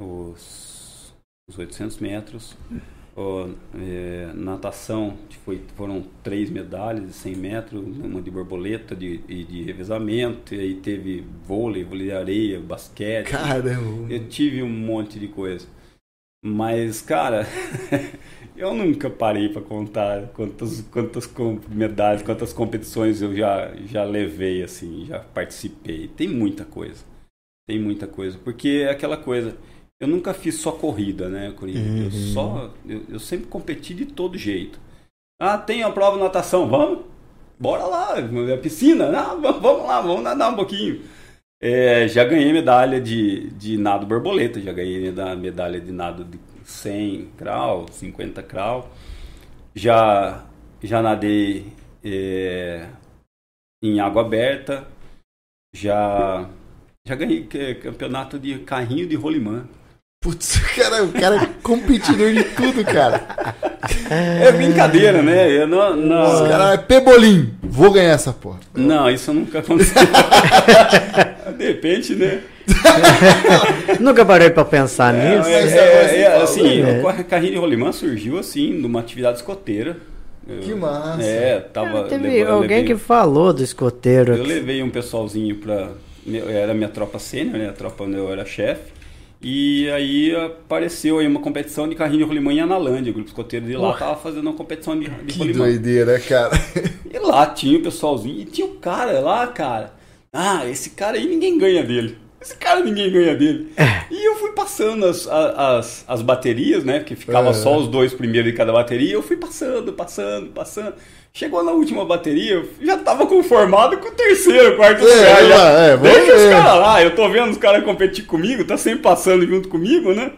os, os 800 metros, ó, é, natação, foi, foram três medalhas de 100 metros, uma de borboleta de, e de revezamento, e aí teve vôlei, vôlei de areia, basquete. Caramba. Eu tive um monte de coisa. Mas, cara, eu nunca parei para contar quantas, quantas medalhas, quantas competições eu já, já levei, assim, já participei. Tem muita coisa. Tem muita coisa. Porque é aquela coisa. Eu nunca fiz só corrida, né, Corinthians? Eu só. Eu, eu sempre competi de todo jeito. Ah, tem a prova de natação, vamos? Bora lá, é piscina? Ah, vamos lá, vamos nadar um pouquinho. É, já ganhei medalha de, de nado borboleta, já ganhei meda- medalha de nado de 100 grau, 50 grau. Já, já nadei é, em água aberta. Já, já ganhei é, campeonato de carrinho de rolimã. Putz, cara, o cara é competidor de tudo, cara. É brincadeira, né? Eu não, não, Esse cara é pebolim. Vou ganhar essa porra. não, isso nunca aconteceu. de repente, né? Nunca parei pra pensar É, nisso. é, é, é, assim, né? o carrinho de rolimã surgiu assim, numa atividade escoteira. Eu- Que massa. É, tava. Teve levando- alguém levei- que falou do escoteiro. Eu levei um pessoalzinho pra. Era minha tropa sênior, né? A tropa onde eu era chefe. E aí apareceu aí uma competição de carrinho de rolimã em Analândia. O grupo escoteiro de lá tava fazendo uma competição de, de Que rolimã. doideira, cara. E lá tinha o pessoalzinho. E tinha o cara lá, cara. Ah, esse cara aí ninguém ganha dele. Esse cara ninguém ganha dele. E eu fui passando as, as, as baterias, né? Porque ficava É. só os dois primeiros de cada bateria. Eu fui passando, passando, passando. Chegou na última bateria, eu já tava conformado com o terceiro, quarto É, lugar. já. é, Deixa os ver. caras lá, eu tô vendo os caras competir comigo, tá sempre passando junto comigo, né?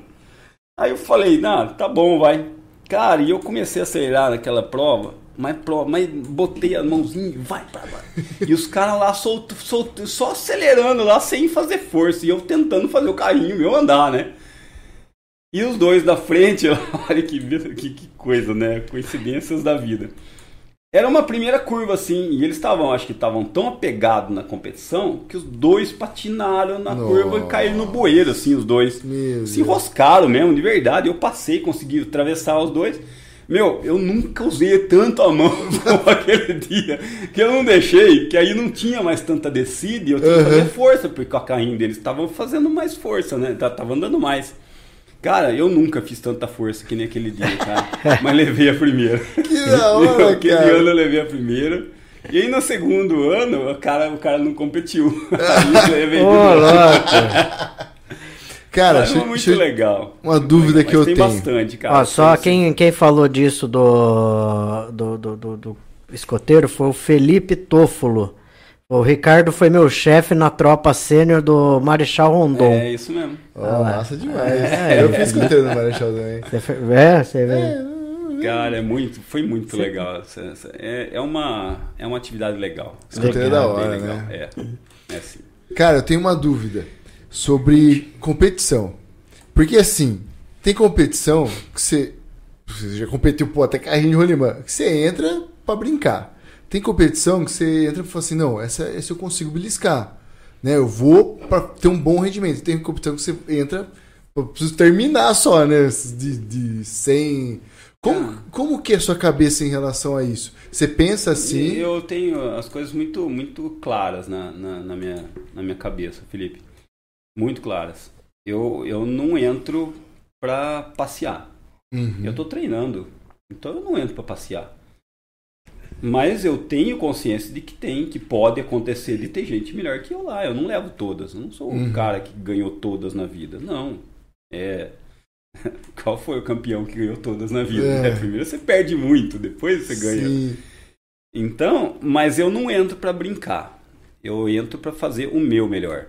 Aí eu falei, não, tá bom, vai. Cara, e eu comecei a acelerar naquela prova, mas, mas botei a mãozinha, e vai pra lá. E os caras lá solto, solto, só acelerando lá sem fazer força. E eu tentando fazer o carrinho meu andar, né? E os dois da frente, olha que, que, que coisa, né? Coincidências da vida. Era uma primeira curva assim, e eles estavam, acho que estavam tão apegados na competição que os dois patinaram na Nossa. curva e caíram no bueiro, assim, os dois. Meu Se enroscaram mesmo, de verdade. Eu passei, consegui atravessar os dois. Meu, eu nunca usei tanto a mão como aquele dia. Que eu não deixei, que aí não tinha mais tanta descida e eu tinha que Uhum. fazer força, porque o carrinho deles estavam fazendo mais força, né? Tava andando mais. Cara, eu nunca fiz tanta força que nem aquele dia, cara. Mas levei a primeira. Que da hora, Aquele cara. ano eu levei a primeira. E aí no segundo ano, o cara, o cara não competiu. Aí levei louco. Cara, Mas foi muito deixa legal. uma dúvida Mas que eu tem tenho. bastante, cara. Ó, só Tem- quem, quem falou disso do, do, do, do- do escoteiro foi o Felipe Tófolo. O Ricardo foi meu chefe na tropa sênior do Marechal Rondon. É isso mesmo. Ó, massa demais. É, eu fiz escoteiro no Marechal também. Você fe- é, você vê. Cara, é muito, foi muito legal. É, é, uma, é uma atividade legal. Escoteiro é da hora, legal. né? É, é sim. Cara, eu tenho uma dúvida sobre competição. Porque assim, tem competição que você. Você já competiu, pô, até carrinho de rolimã. Que você entra pra brincar. Tem competição que você entra e fala assim, não, essa, essa eu consigo beliscar. Né? Eu vou para ter um bom rendimento. Tem competição que você entra, eu preciso terminar só, né? De, de 100... Como, Ah. como que é a sua cabeça em relação a isso? Você pensa assim... Eu tenho as coisas muito, muito claras na, na, na minha, na minha cabeça, Felipe. Muito claras. Eu, eu não entro pra passear. Uhum. Eu tô treinando. Então eu não entro pra passear. Mas eu tenho consciência de que tem, que pode acontecer de ter gente melhor que eu lá. Eu não levo todas. Eu não sou um Uhum. cara que ganhou todas na vida. Não. É. Qual foi o campeão que ganhou todas na vida? É. né? Primeiro você perde muito, depois você ganha. Sim. Então, mas eu não entro pra brincar. Eu entro pra fazer o meu melhor.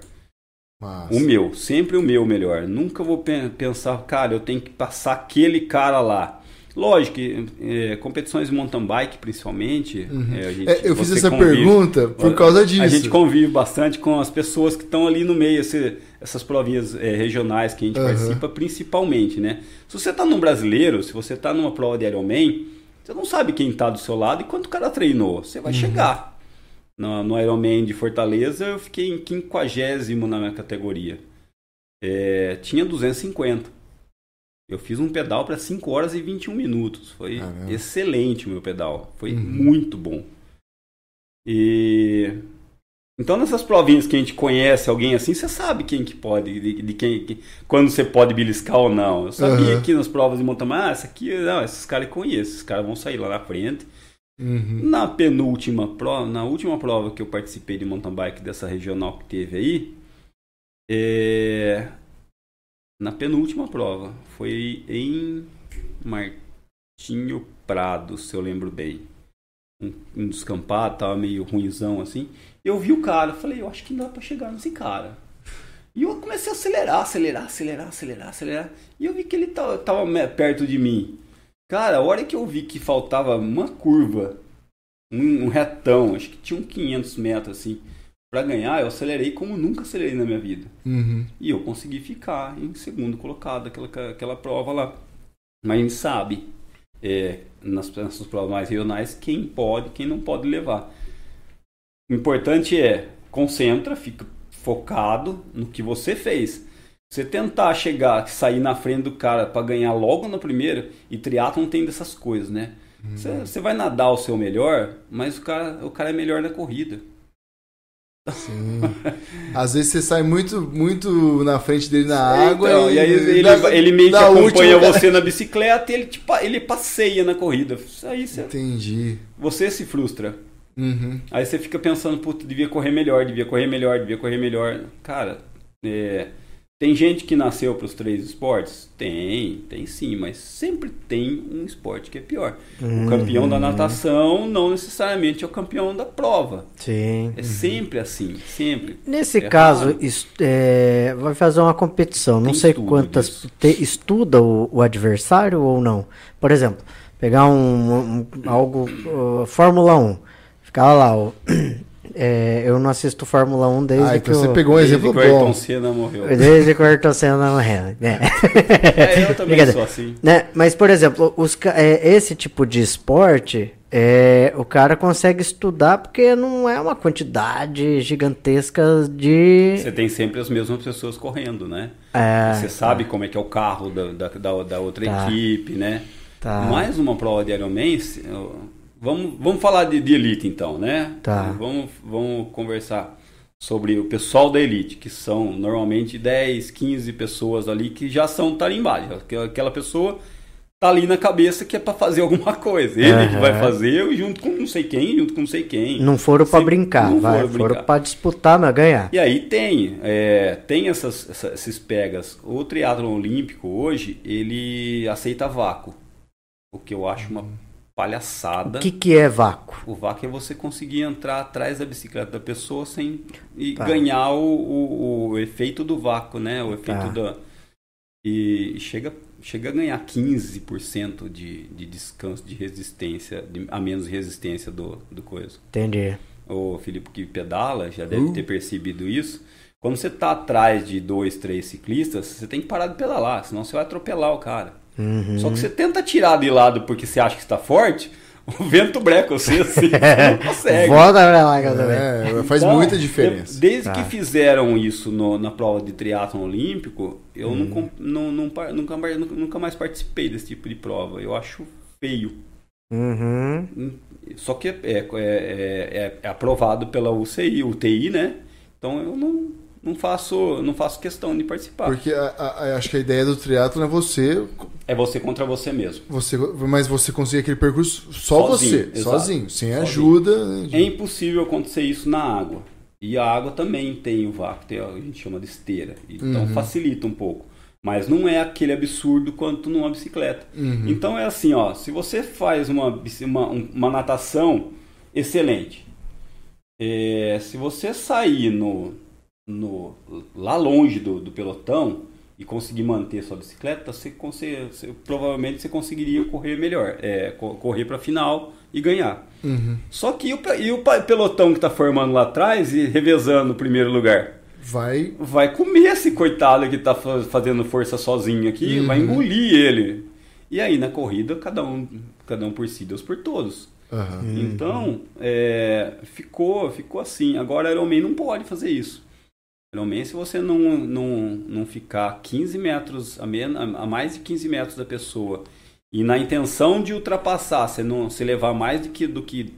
Massa. O meu, sempre o meu melhor. Nunca vou pe- pensar, cara, eu tenho que passar aquele cara lá. Lógico é, competições de mountain bike, principalmente. é, a gente- É, eu fiz essa convive- pergunta por causa disso. A gente convive bastante com as pessoas que estão ali no meio, esse- essas provinhas é, regionais que a gente Aham. participa, principalmente, né? Se você está num brasileiro, se você está numa prova de Ironman, você não sabe quem está do seu lado e quanto o cara treinou. Você Uhum. vai chegar. No, no Ironman de Fortaleza, eu fiquei em 50 na minha categoria. É, tinha 250. Eu fiz um pedal para 5 horas e 21 minutos. Foi Caramba. excelente o meu pedal. Foi Uhum. muito bom. E então nessas provinhas que a gente conhece alguém assim, você sabe quem que pode, de, de quem, que- quando você pode beliscar ou não. Eu sabia Aham. que nas provas de mountain bike, ah, essa aqui, não, esses caras eu conheço, esses caras vão sair lá na frente. Uhum. Na penúltima prova, na última prova que eu participei de mountain bike dessa regional que teve aí, é, na penúltima prova, foi em Martinho Prado, se eu lembro bem. Um, um descampado, tava meio ruimzão assim. Eu vi o cara, falei, eu acho que não dá pra chegar nesse cara. E eu comecei a acelerar, acelerar, acelerar, acelerar, acelerar. E eu vi que ele tava, tava perto de mim. Cara, a hora que eu vi que faltava uma curva, um, um retão, acho que tinha uns 500 metros assim, pra ganhar, eu acelerei como nunca acelerei na minha vida. Uhum. E eu consegui ficar em segundo colocado aquela, aquela prova lá. Mas a gente sabe, é, nas, nessas provas mais regionais, quem pode quem não pode levar. O importante é, concentra, fica focado no que você fez. Você tentar chegar, sair na frente do cara para ganhar logo na primeira, e triatlon tem dessas coisas, né? Você, você vai nadar o seu melhor, mas o cara, o cara é melhor na corrida. Sim. Às vezes você sai muito, muito na frente dele na água Então, e aí ele, na- ele meio que acompanha última, você na bicicleta e ele, te ele passeia na corrida. Aí você, Entendi. você se frustra. Uhum. Aí você fica pensando, puta, devia correr melhor, devia correr melhor, devia correr melhor. Cara, é, tem gente que nasceu para os três esportes? Tem, tem sim, mas sempre tem um esporte que é pior. O campeão da natação não necessariamente é o campeão da prova. Sim. É sempre assim, sempre. Nesse É caso, es- é, vai fazer uma competição. Não Tem sei estudo quantas. te- estuda o, o adversário ou não? Por exemplo, pegar um, um- algo. uh, Fórmula 1. Ficar lá. ó, é, eu não assisto Fórmula 1 desde Ah, que então você eu, pegou um Desde exemplo que o Ayrton bom. Senna morreu. Desde que eu Ayrton Senna morreu. É. É, eu também sou assim. Né? Mas, por exemplo, os, é, esse tipo de esporte, é, o cara consegue estudar porque não é uma quantidade gigantesca de. Você tem sempre as mesmas pessoas correndo, né? É, Você sabe como é que é o carro da, da, da, outra Tá. equipe, né? Tá. Mais uma prova de Ironman, vamos, vamos falar de, de elite então, né? Tá. Vamos, vamos conversar sobre o pessoal da elite, que são normalmente 10, 15 pessoas ali que já são tarimbados. Aquela, aquela pessoa tá ali na cabeça que é para fazer alguma coisa. Ele que Aham. vai fazer junto com não sei quem, junto com não sei quem. Não foram pra Sempre- brincar, não vai. foram pra disputar, mas ganhar. E aí tem, é, tem essas, essa- esses pegas. O triatlon olímpico hoje, ele aceita vácuo. O que eu acho uma palhaçada. O que, que é vácuo? O vácuo é você conseguir entrar atrás da bicicleta da pessoa sem e Tá. ganhar o, o, o efeito do vácuo, né? O efeito Tá. da. E chega, chega a ganhar 15% de, de descanso de resistência, de- a menos resistência do, do coisa Entendi. o Filipe que pedala já deve Uh. ter percebido isso. Quando você tá atrás de dois, três ciclistas, você tem que parar de pedalar, senão você vai atropelar o cara. Uhum. Só que você tenta tirar de lado porque você acha que está forte, o vento breca você assim, você não consegue. Volta pra lá, também. É, faz Então, muita diferença. desde Tá. que fizeram isso no- na prova de triatlon olímpico, eu não, com- não, não nunca, mais- nunca mais participei desse tipo de prova. Eu acho feio. Uhum. Só que é, é, é- é aprovado pela UCI, UTI, né? Então eu não, não, faço, não faço questão de participar. Porque a- a- acho que a ideia do triatlo é você, É você contra você mesmo. você, mas você conseguir aquele percurso só Sozinho, você, exato. sozinho, sem Sozinho. ajuda. né, É impossível acontecer isso na água. E a água também tem o vácuo, tem, a gente chama de esteira. Então Uhum. facilita um pouco. Mas não é aquele absurdo quanto numa bicicleta. Uhum. Então é assim, ó, se você faz uma, uma, um- uma natação excelente, é, se você sair no, no, lá longe do, do pelotão e conseguir manter sua bicicleta, você, você- provavelmente você conseguiria correr melhor, é, co- correr para final e ganhar. Uhum. Só que e o, e o pelotão que tá formando lá atrás e revezando o primeiro lugar? Vai. Vai comer esse coitado que tá fa- fazendo força sozinho aqui, Uhum. vai engolir ele. E aí na corrida, cada um, cada um por si, Deus por todos. Aham. Então, é, ficou, ficou assim. Agora, Ironman não pode fazer isso. Ironman, se você não, não, não ficar 15 metros, a, men- a mais de 15 metros da pessoa, e na intenção de ultrapassar, você não se levar mais do que, do que,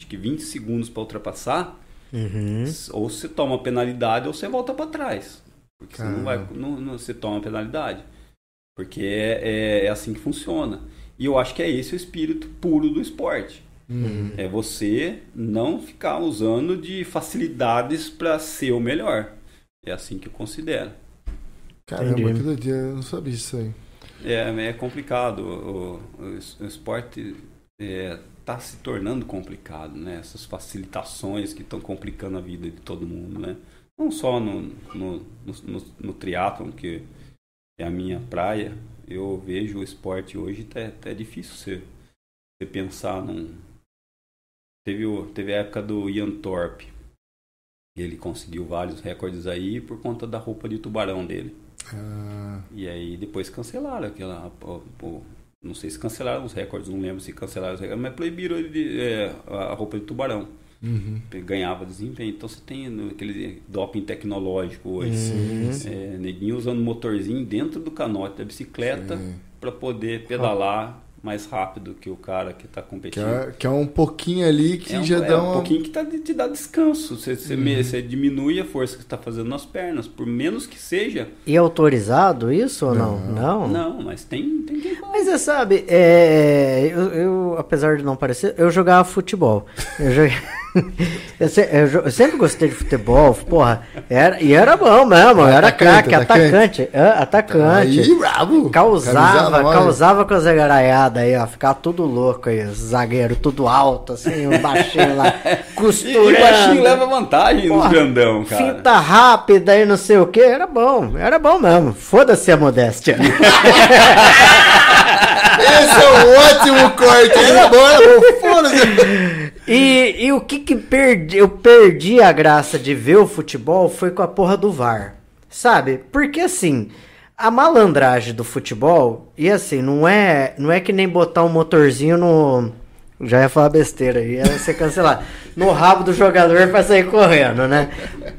acho que 20 segundos para ultrapassar, Uhum. ou você toma penalidade ou você volta para trás. Porque você não vai, não, não, você toma penalidade. Porque é, é, é assim que funciona. E eu acho que é esse o espírito puro do esporte. Uhum. É você não ficar usando de facilidades para ser o melhor. É assim que eu considero. Caramba, Entendi. que doideira, eu não sabia isso aí. É, é complicado. O, o, o esporte está se tornando complicado, né? Essas facilitações que estão complicando a vida de todo mundo, né? Não só no, no, no, no, no triatlon, que é a minha praia. Eu vejo o esporte hoje até, até difícil você, você pensar num... Teve, o, teve a época do Ian Thorpe. Ele conseguiu vários recordes aí por conta da roupa de tubarão dele. Ah, E aí depois cancelaram aquela. pô, pô, não sei se cancelaram os recordes, não lembro se cancelaram os recordes, mas proibiram ele de, é, a roupa de tubarão. uhum. Ganhava desempenho. Então você tem no- aquele doping tecnológico hoje. Sim, É, neguinho usando motorzinho dentro do canote da bicicleta Sim. para poder pedalar mais rápido que o cara que está Que competindo. é, que é um pouquinho ali que É um, já é dá um uma. pouquinho que tá, te dá descanso. Você, você, Uhum. você diminui a força que está fazendo nas pernas. Por menos que seja. E é autorizado isso ou não? Não. Não, mas tem, tem quem faz. Mas você sabe, é, eu, eu, apesar de não parecer, eu jogava futebol. Eu, joguei- eu, se- eu eu sempre gostei de futebol, porra. Era, e era bom mesmo, era Atacante, craque, atacante. é, atacante. Aí, brabo! Causava, Camisada causava com a zegaraiada aí, ó. Ficava tudo louco aí, zagueiro tudo alto, assim, o baixinho lá, E, e baixinho leva vantagem Porra, nos grandão, cara. Finta rápida e não sei o que, era bom, era bom mesmo. Foda-se a modéstia. Esse é um ótimo corte! Era bom, era bom, foda-se! E, e o que que perdi, eu perdi a graça de ver o futebol foi com a porra do VAR. Sabe? Porque assim, a malandragem do futebol, e assim, não é, não é que nem botar um motorzinho no. Já ia falar besteira aí, ia ser cancelado. No rabo do jogador pra sair correndo, né?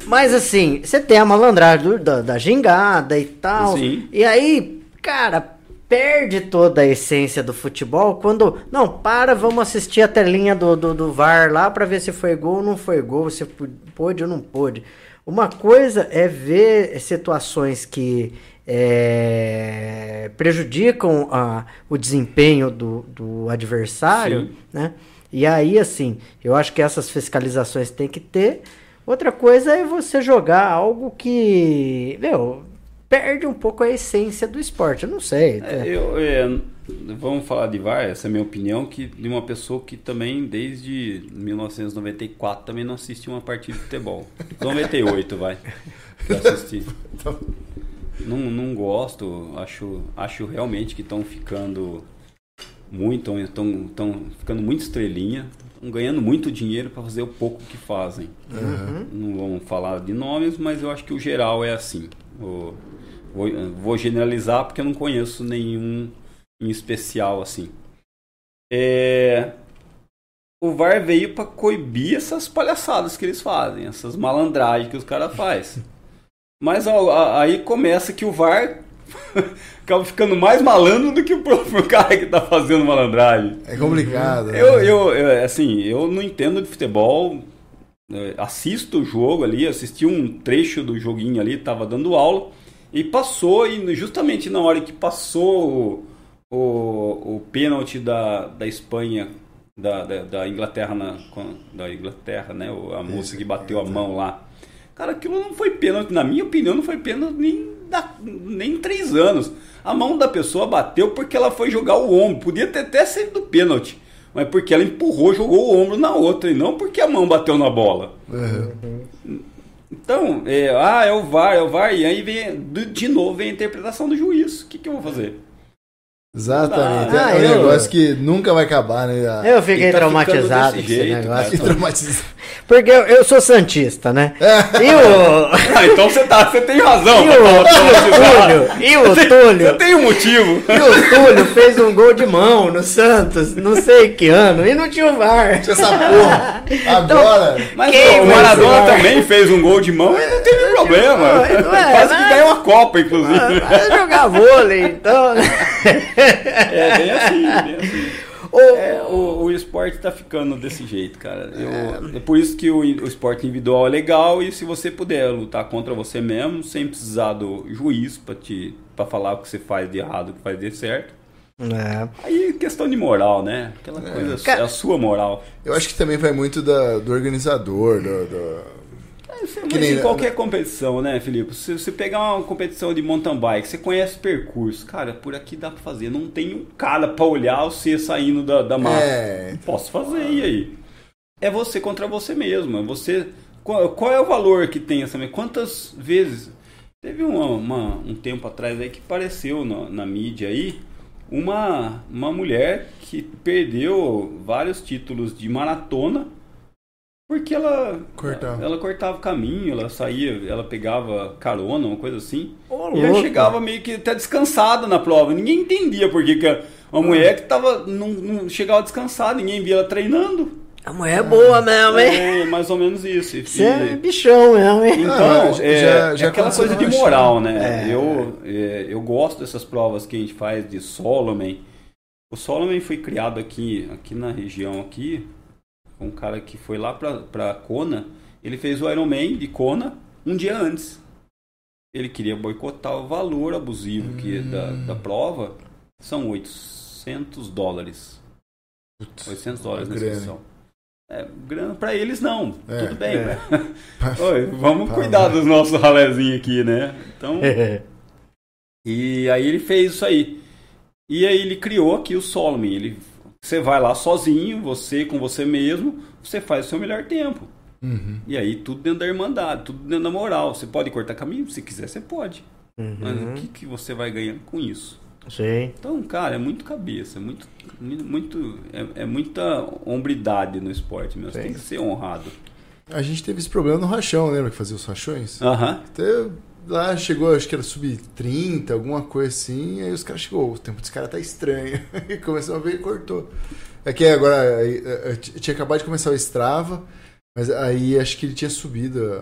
Mas assim, você tem a malandragem do- da, da gingada e tal. Sim. E aí, cara, perde toda a essência do futebol quando. Não, para, vamos assistir a telinha do, do, do VAR lá pra ver se foi gol ou não foi gol, se pôde ou não pôde. Uma coisa é ver situações que é, prejudicam a- o desempenho do, do adversário, Sim. né? E aí, assim, eu acho que essas fiscalizações tem que ter. Outra coisa é você jogar algo que, meu, perde um pouco a essência do esporte. Eu não sei. É, eu, é, vamos falar de VAR, essa é a minha opinião, que de uma pessoa que também, desde 1994, também não assistiu uma partida de futebol. 98, vai. Eu assisti. Não, não gosto, acho, acho realmente que estão ficando muito, estão tão ficando muito estrelinha, estão ganhando muito dinheiro para fazer o pouco que fazem. Não vamos falar de nomes, mas eu acho que o geral é assim. O- vou, vou generalizar porque eu não conheço nenhum em especial assim. é, o VAR veio para coibir essas palhaçadas que eles fazem, essas malandragens que os caras fazem. Mas a- aí começa que o VAR acaba ficando mais malandro do que o próprio cara que tá fazendo malandragem. É complicado. né? Eu, eu, eu, assim, eu não entendo de futebol. é, Assisto o jogo ali, assisti um trecho do joguinho ali, tava dando aula. E passou, e justamente na hora que passou o, o, o pênalti da, da Espanha, da, da, da Inglaterra, na, da Inglaterra, né? A moça que bateu a mão lá. Cara, aquilo não foi pênalti, na minha opinião, não foi pênalti nem, da, nem em três anos. A mão da pessoa bateu porque ela foi jogar o ombro. Podia ter até sido pênalti. Mas porque ela empurrou, jogou o ombro na outra. E não porque a mão bateu na bola. Uhum. Então, é, ah, é o VAR, é o VAR. E aí vem, de novo vem a interpretação do juiz. O que, que eu vou fazer? Exatamente. Ah, é um eu- negócio que nunca vai acabar, né? Eu fiquei tá traumatizado com desse esse jeito, negócio. Que traumatiza. Porque eu, eu sou santista, né? E o. Ah, então você, tá, você tem razão. E o, e traumatizado. Túlio? E o Você Túlio? tem um motivo. E o Túlio fez um gol de mão no Santos, não sei que ano, e não tinha o VAR. Essa porra. Agora. Mas Quem o Maradona também fez um gol de mão e não teve problema. Não, não é, Quase que mas- ganhou uma Copa, inclusive. Vai jogar vôlei, então. né? É bem assim, bem assim. O- É, o, o esporte tá ficando desse jeito, cara. Eu- é por isso que o, o esporte individual é legal e se você puder lutar contra você mesmo, sem precisar do juiz pra, te, pra falar o que você faz de errado, o que faz de certo. É. Aí é questão de moral, né? Aquela coisa, Cara- é a sua moral. Eu acho que também vai muito da- do organizador, do, do- É, Que mas nem- em qualquer competição, né, Felipe? Se você pegar uma competição de mountain bike, você conhece percurso. Cara, por aqui dá pra fazer. Não tem um cara pra olhar você saindo da, da mata. É. Posso fazer, e aí? É você contra você mesmo. É você. Qual, qual é o valor que tem essa. Quantas vezes. Teve uma, uma- um tempo atrás aí que apareceu na, na mídia aí uma, uma mulher que perdeu vários títulos de maratona porque ela Cortava. ela cortava o caminho, ela saía, ela pegava carona, uma coisa assim. Ô, e aí chegava meio que até descansada na prova. Ninguém entendia por que que a- uma mulher que tava não, não chegava descansada, ninguém via ela treinando. A mulher é boa mesmo, hein? É mais ou menos isso. Você é bichão mesmo, hein? então, Ah, já- é, já- já é aquela coisa de moral, né? É. Eu, é, eu gosto dessas provas que a gente faz de Solomon. O Solomon foi criado aqui, aqui na região aqui. Um cara que foi lá pra, pra Kona. Ele fez o Ironman de Kona um dia antes. Ele queria boicotar o valor abusivo que é da, da prova. São 800 dólares. 800 dólares na inscrição. É, grana pra eles não. É, Tudo bem, é. né? Oi, vamos cuidar né? dos nossos ralézinhos aqui, né? Então, e aí ele fez isso aí. E aí ele criou aqui o Solomon. Ele, você vai lá sozinho, você com você mesmo, você faz o seu melhor tempo. Uhum. E aí tudo dentro da irmandade, tudo dentro da moral. Você pode cortar caminho, se quiser, você pode. Mas o que, que você vai ganhar com isso? Sim. Então, cara, é muito cabeça, é muito, muito é, é muita hombridade no esporte mesmo. Você tem que ser honrado. A gente teve esse problema no rachão, lembra que fazia os rachões? Aham. Até lá chegou, acho que era sub-30, alguma coisa assim, aí os caras chegou, o tempo desse cara tá estranho. E começou a ver e cortou. É que agora eh, eh, t- tinha acabado de começar o Strava, mas aí acho que ele tinha subido.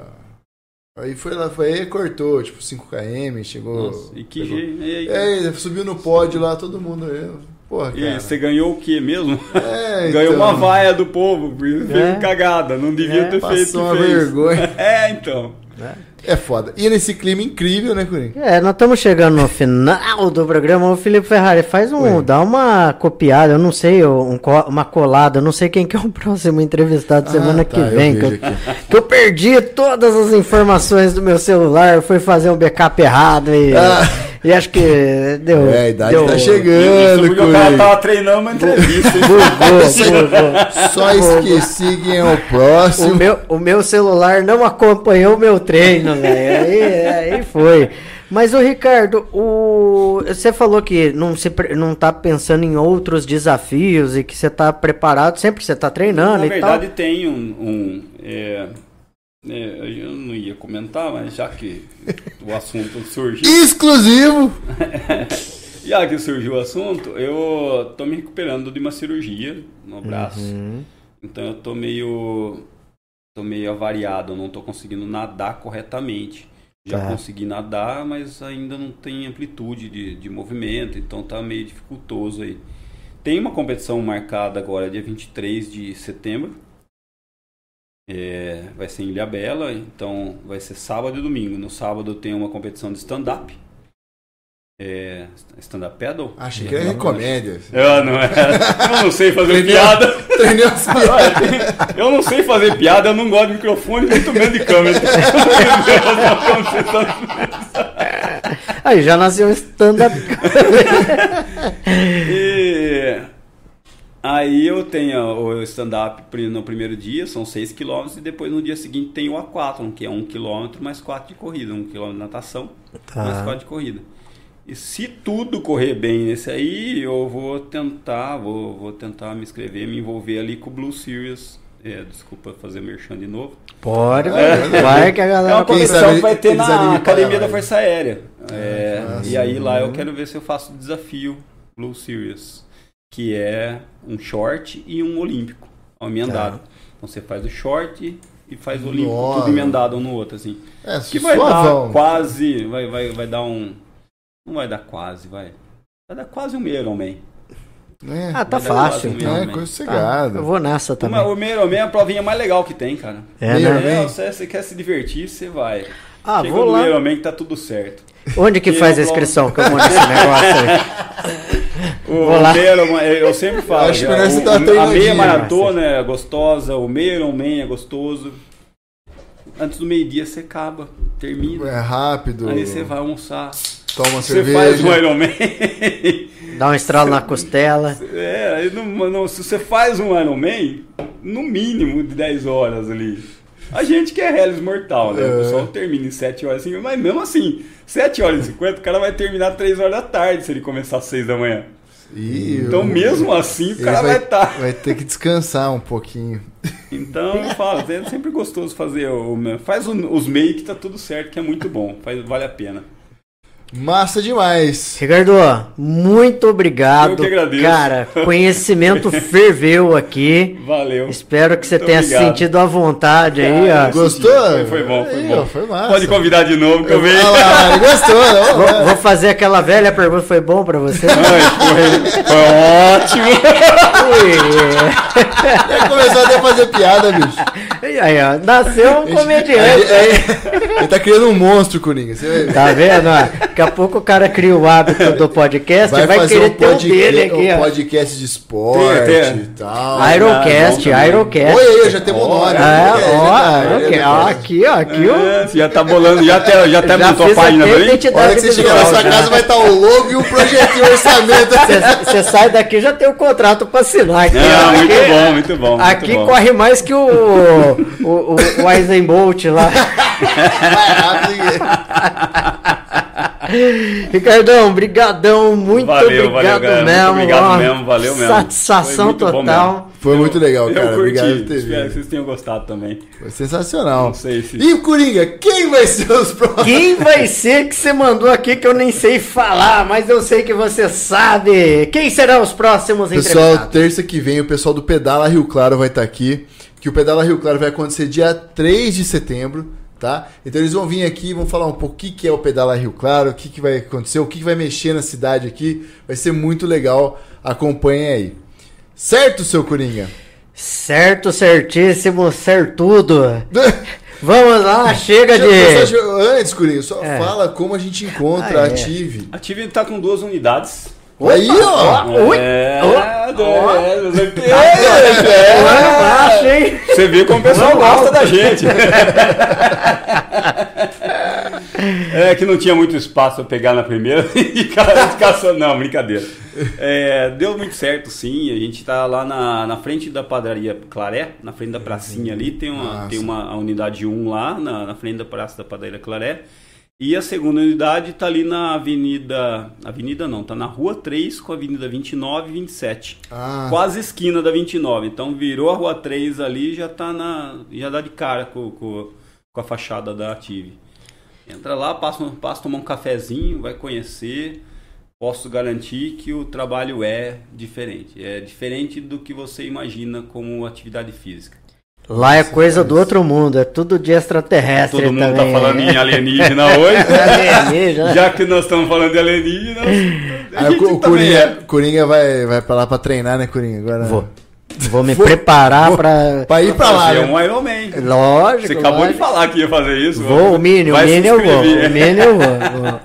Aí foi lá, foi aí e cortou, tipo 5km, chegou. Nossa, e que jeito. E aí, É, subiu no pódio lá, todo mundo. Eu, porra, e aí, cara. você ganhou o que mesmo? É, Ganhou então, uma vaia do povo, fez É. cagada, não devia É, ter feito Passou uma fez. vergonha. É, então. É foda. E nesse clima incrível, né, Curim? É, nós estamos chegando no final do programa. O Felipe Ferrari faz um. Oi. dá uma copiada, eu não sei, um uma colada, eu não sei quem que é o próximo entrevistado semana Ah, que tá, eu vem. Que eu, vejo aqui. que eu perdi todas as informações do meu celular, fui fazer um backup errado e, Ah. E acho que deu. É, a idade deu, tá chegando, porque o cara tava treinando uma entrevista. hein? Bugou, bugou. Só esqueci quem é o O próximo. meu, o meu celular não acompanhou o meu treino, velho. Aí, aí foi. Mas o Ricardo, o você falou que não se pre- não tá pensando em outros desafios e que você tá preparado, sempre você tá treinando Na e verdade, tal. tem um. um, é, é, eu não ia comentar, mas já que o assunto surgiu. Exclusivo! Já que surgiu o assunto, eu tô me recuperando de uma cirurgia no braço. Uhum. Então eu tô meio. tô meio avariado, eu não tô conseguindo nadar corretamente. Já Tá. consegui nadar, mas ainda não tem amplitude de, de movimento, então tá meio dificultoso aí. Tem uma competição marcada agora, dia 23 de setembro. É, vai ser em Ilhabela, então vai ser sábado e domingo. No sábado tem uma competição de stand-up. É, stand-up paddle? Acho que é comédia. Eu não, é, eu não sei fazer Entendeu? piada. Treinei as piadas. Tem- Eu não sei fazer piada, eu não gosto de microfone, muito menos de câmera. Aí já nasceu um stand-up. E aí eu tenho o stand-up no primeiro dia, são 6 km, e depois no dia seguinte tem o aquatlon, que é 1 km mais 4 de corrida, 1 km de natação Tá. mais 4 de corrida. E se tudo correr bem nesse aí, eu vou tentar, vou, vou tentar me inscrever, me envolver ali com o Blue Series. É, desculpa fazer merchan de novo. Pode, vai que a É galera. uma Quem competição que vai ter na Academia da? Força Aérea. É, Ah, e aí lá eu quero ver se eu faço o desafio Blue Series, que é um short e um olímpico, ao emendado. Então você faz o short e faz o olímpico, Nossa. tudo emendado um no outro, assim. É, Que vai suavão. dar quase, vai, vai, vai dar um... Não vai dar quase, vai. Vai dar quase um meio Ironman. É, Ah, tá fácil. um é, coisa Ah, sossegada. eu vou nessa também. Uma- o meio Ironman é a provinha mais legal que tem, cara. É, Meio né? É, você, você quer se divertir, você vai. Ah, Chega vou no lá. Ironman que tá tudo certo. Onde que Eu faz a inscrição que eu vou nesse negócio aí? O meio eu sempre falo, Acho já, melhor você o- uma a meia maratona é gostosa, o meio Ironman é gostoso. Antes do meio-dia você acaba, termina. É rápido. Aí você vai almoçar. Toma uma Você cerveja. faz um Ironman. Dá um estralo na costela. é, aí não, não- se você faz um Ironman, no mínimo de 10 horas ali. A gente que é Hellis mortal, né? O É. pessoal termina em 7 horas assim, mas mesmo assim, 7 horas e 50, o cara vai terminar 3 horas da tarde se ele começar às 6 da manhã. Ih, Então, eu- mesmo assim, o cara vai estar. Vai ter que descansar um pouquinho. Então, eu falo, é sempre gostoso fazer o. Faz os meio que tá tudo certo, que é muito bom. Faz, vale a pena. Massa demais. Ricardo, muito obrigado. Eu que agradeço. Cara, conhecimento ferveu aqui. Valeu. Espero que você Muito tenha se obrigado. sentido à vontade aí, Ah, ó. Gostou? Foi, foi bom, foi Aí, bom. ó, foi massa. Pode convidar de novo que eu vejo. Ah gostou. ó. Vou, vou fazer aquela velha pergunta, foi bom pra você? Ai, foi, foi ótimo. Começou até a fazer piada, bicho. E aí, ó, nasceu um comediante. ele- ele tá criando um monstro, Coringa. Você vai- Tá vendo? ó? Daqui a pouco o cara cria o hábito do podcast e vai, fazer querer um, ter o podca- dele aqui, um podcast de esporte Tem, tem. e tal. Ironcast, Ah, Ironcast. Oi, aí, já temos o nome. É, É, ó, é Ó, verdade. aqui, ó, aqui, ó. É, você já tá bolando, já até, já até Já montou a página até a também? A identidade hora que você chegar na sua casa vai estar o logo e o projeto e o orçamento. Você sai daqui já tem o contrato pra assinar aqui. ó. Não, muito Aqui- bom, muito bom. muito Aqui bom. corre mais que o, o, o, o Eisenbolt lá. Vai rápido. Ricardão, brigadão, muito Valeu, obrigado valeu, galera. Muito mesmo. obrigado ó. mesmo, valeu mesmo. Satisfação Foi muito bom total. mesmo. Foi muito legal, Eu cara. curti, Obrigado por ter espero que vocês tenham gostado também. Foi sensacional. Não sei se... E Coringa, quem vai ser os próximos? Quem vai ser que você mandou aqui que eu nem sei falar, mas eu sei que você sabe. Quem serão os próximos Pessoal, entrevistados? terça que vem o pessoal do Pedala Rio Claro vai estar aqui. Que o Pedala Rio Claro vai acontecer dia 3 de setembro, tá? Então eles vão vir aqui e vão falar um pouco o que, que é o Pedala Rio Claro, o que, que vai acontecer, o que, que vai mexer na cidade aqui. Vai ser muito legal. Acompanhem aí. Certo, seu Coringa? Certo, certíssimo, certudo. Vamos lá, chega de. só- Antes, Coringa, só É. fala como a gente encontra Ah, a é. Tive. A Tive tá com duas unidades. Aí, ó! É, Ó, do- ó. é, você- vê como o pessoal gosta da gente. É que não tinha muito espaço pra pegar na primeira e só. Não, brincadeira. É, deu muito certo, sim. A gente tá lá na, na frente da padaria Claré, na frente da pracinha ali. Tem uma, Massa. tem uma unidade 1 lá, na, na frente da praça da padaria Claré. E a segunda unidade tá ali na avenida. Avenida não, tá na rua 3 com a avenida 29 e 27 Ah, quase esquina da 29. Então virou a rua 3 ali já tá na. já dá de cara com, com, com a fachada da Ative. Entra lá, passa, passa tomar um cafezinho, vai conhecer. posso garantir que o trabalho é diferente. É diferente do que você imagina como atividade física. Lá é coisa do outro mundo, é tudo de extraterrestre Todo mundo também. está falando em alienígena hoje. Alienígena. Já que nós estamos falando de alienígenas, a Aí gente o, o Coringa, é. Coringa vai, vai pra lá pra treinar, né, Coringa? Agora... Vou. Vou me Vou- preparar vou- pra. Pra ir pra lá, Fazer né? um Iron Man. Lógico. Você acabou de lógico. falar que ia fazer isso. Vou, o Mini, o Mini eu vou. O Mini eu vou.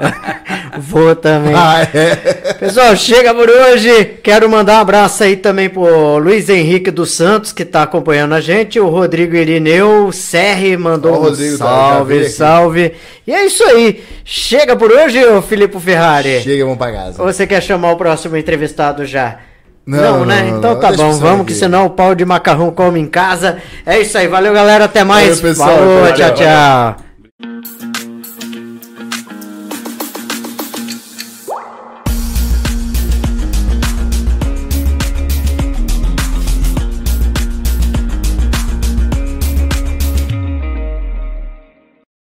Vou, também. Ah, é. Pessoal, chega por hoje. Quero mandar um abraço aí também pro Luiz Henrique dos Santos, que tá acompanhando a gente. O Rodrigo Irineu, Serri mandou Ó, o um Rodrigo, tá, salve, aqui. salve. E é isso aí. Chega por hoje, ô Filipe Ferrari. Chega, vamos pra casa. Ou você quer chamar o próximo entrevistado já? Não, né? não, não, então não. tá bom, vamos, que senão o pau de macarrão come em casa. É isso aí, valeu galera, até mais. Valeu, pessoal, Falou, valeu, tchau, valeu. tchau.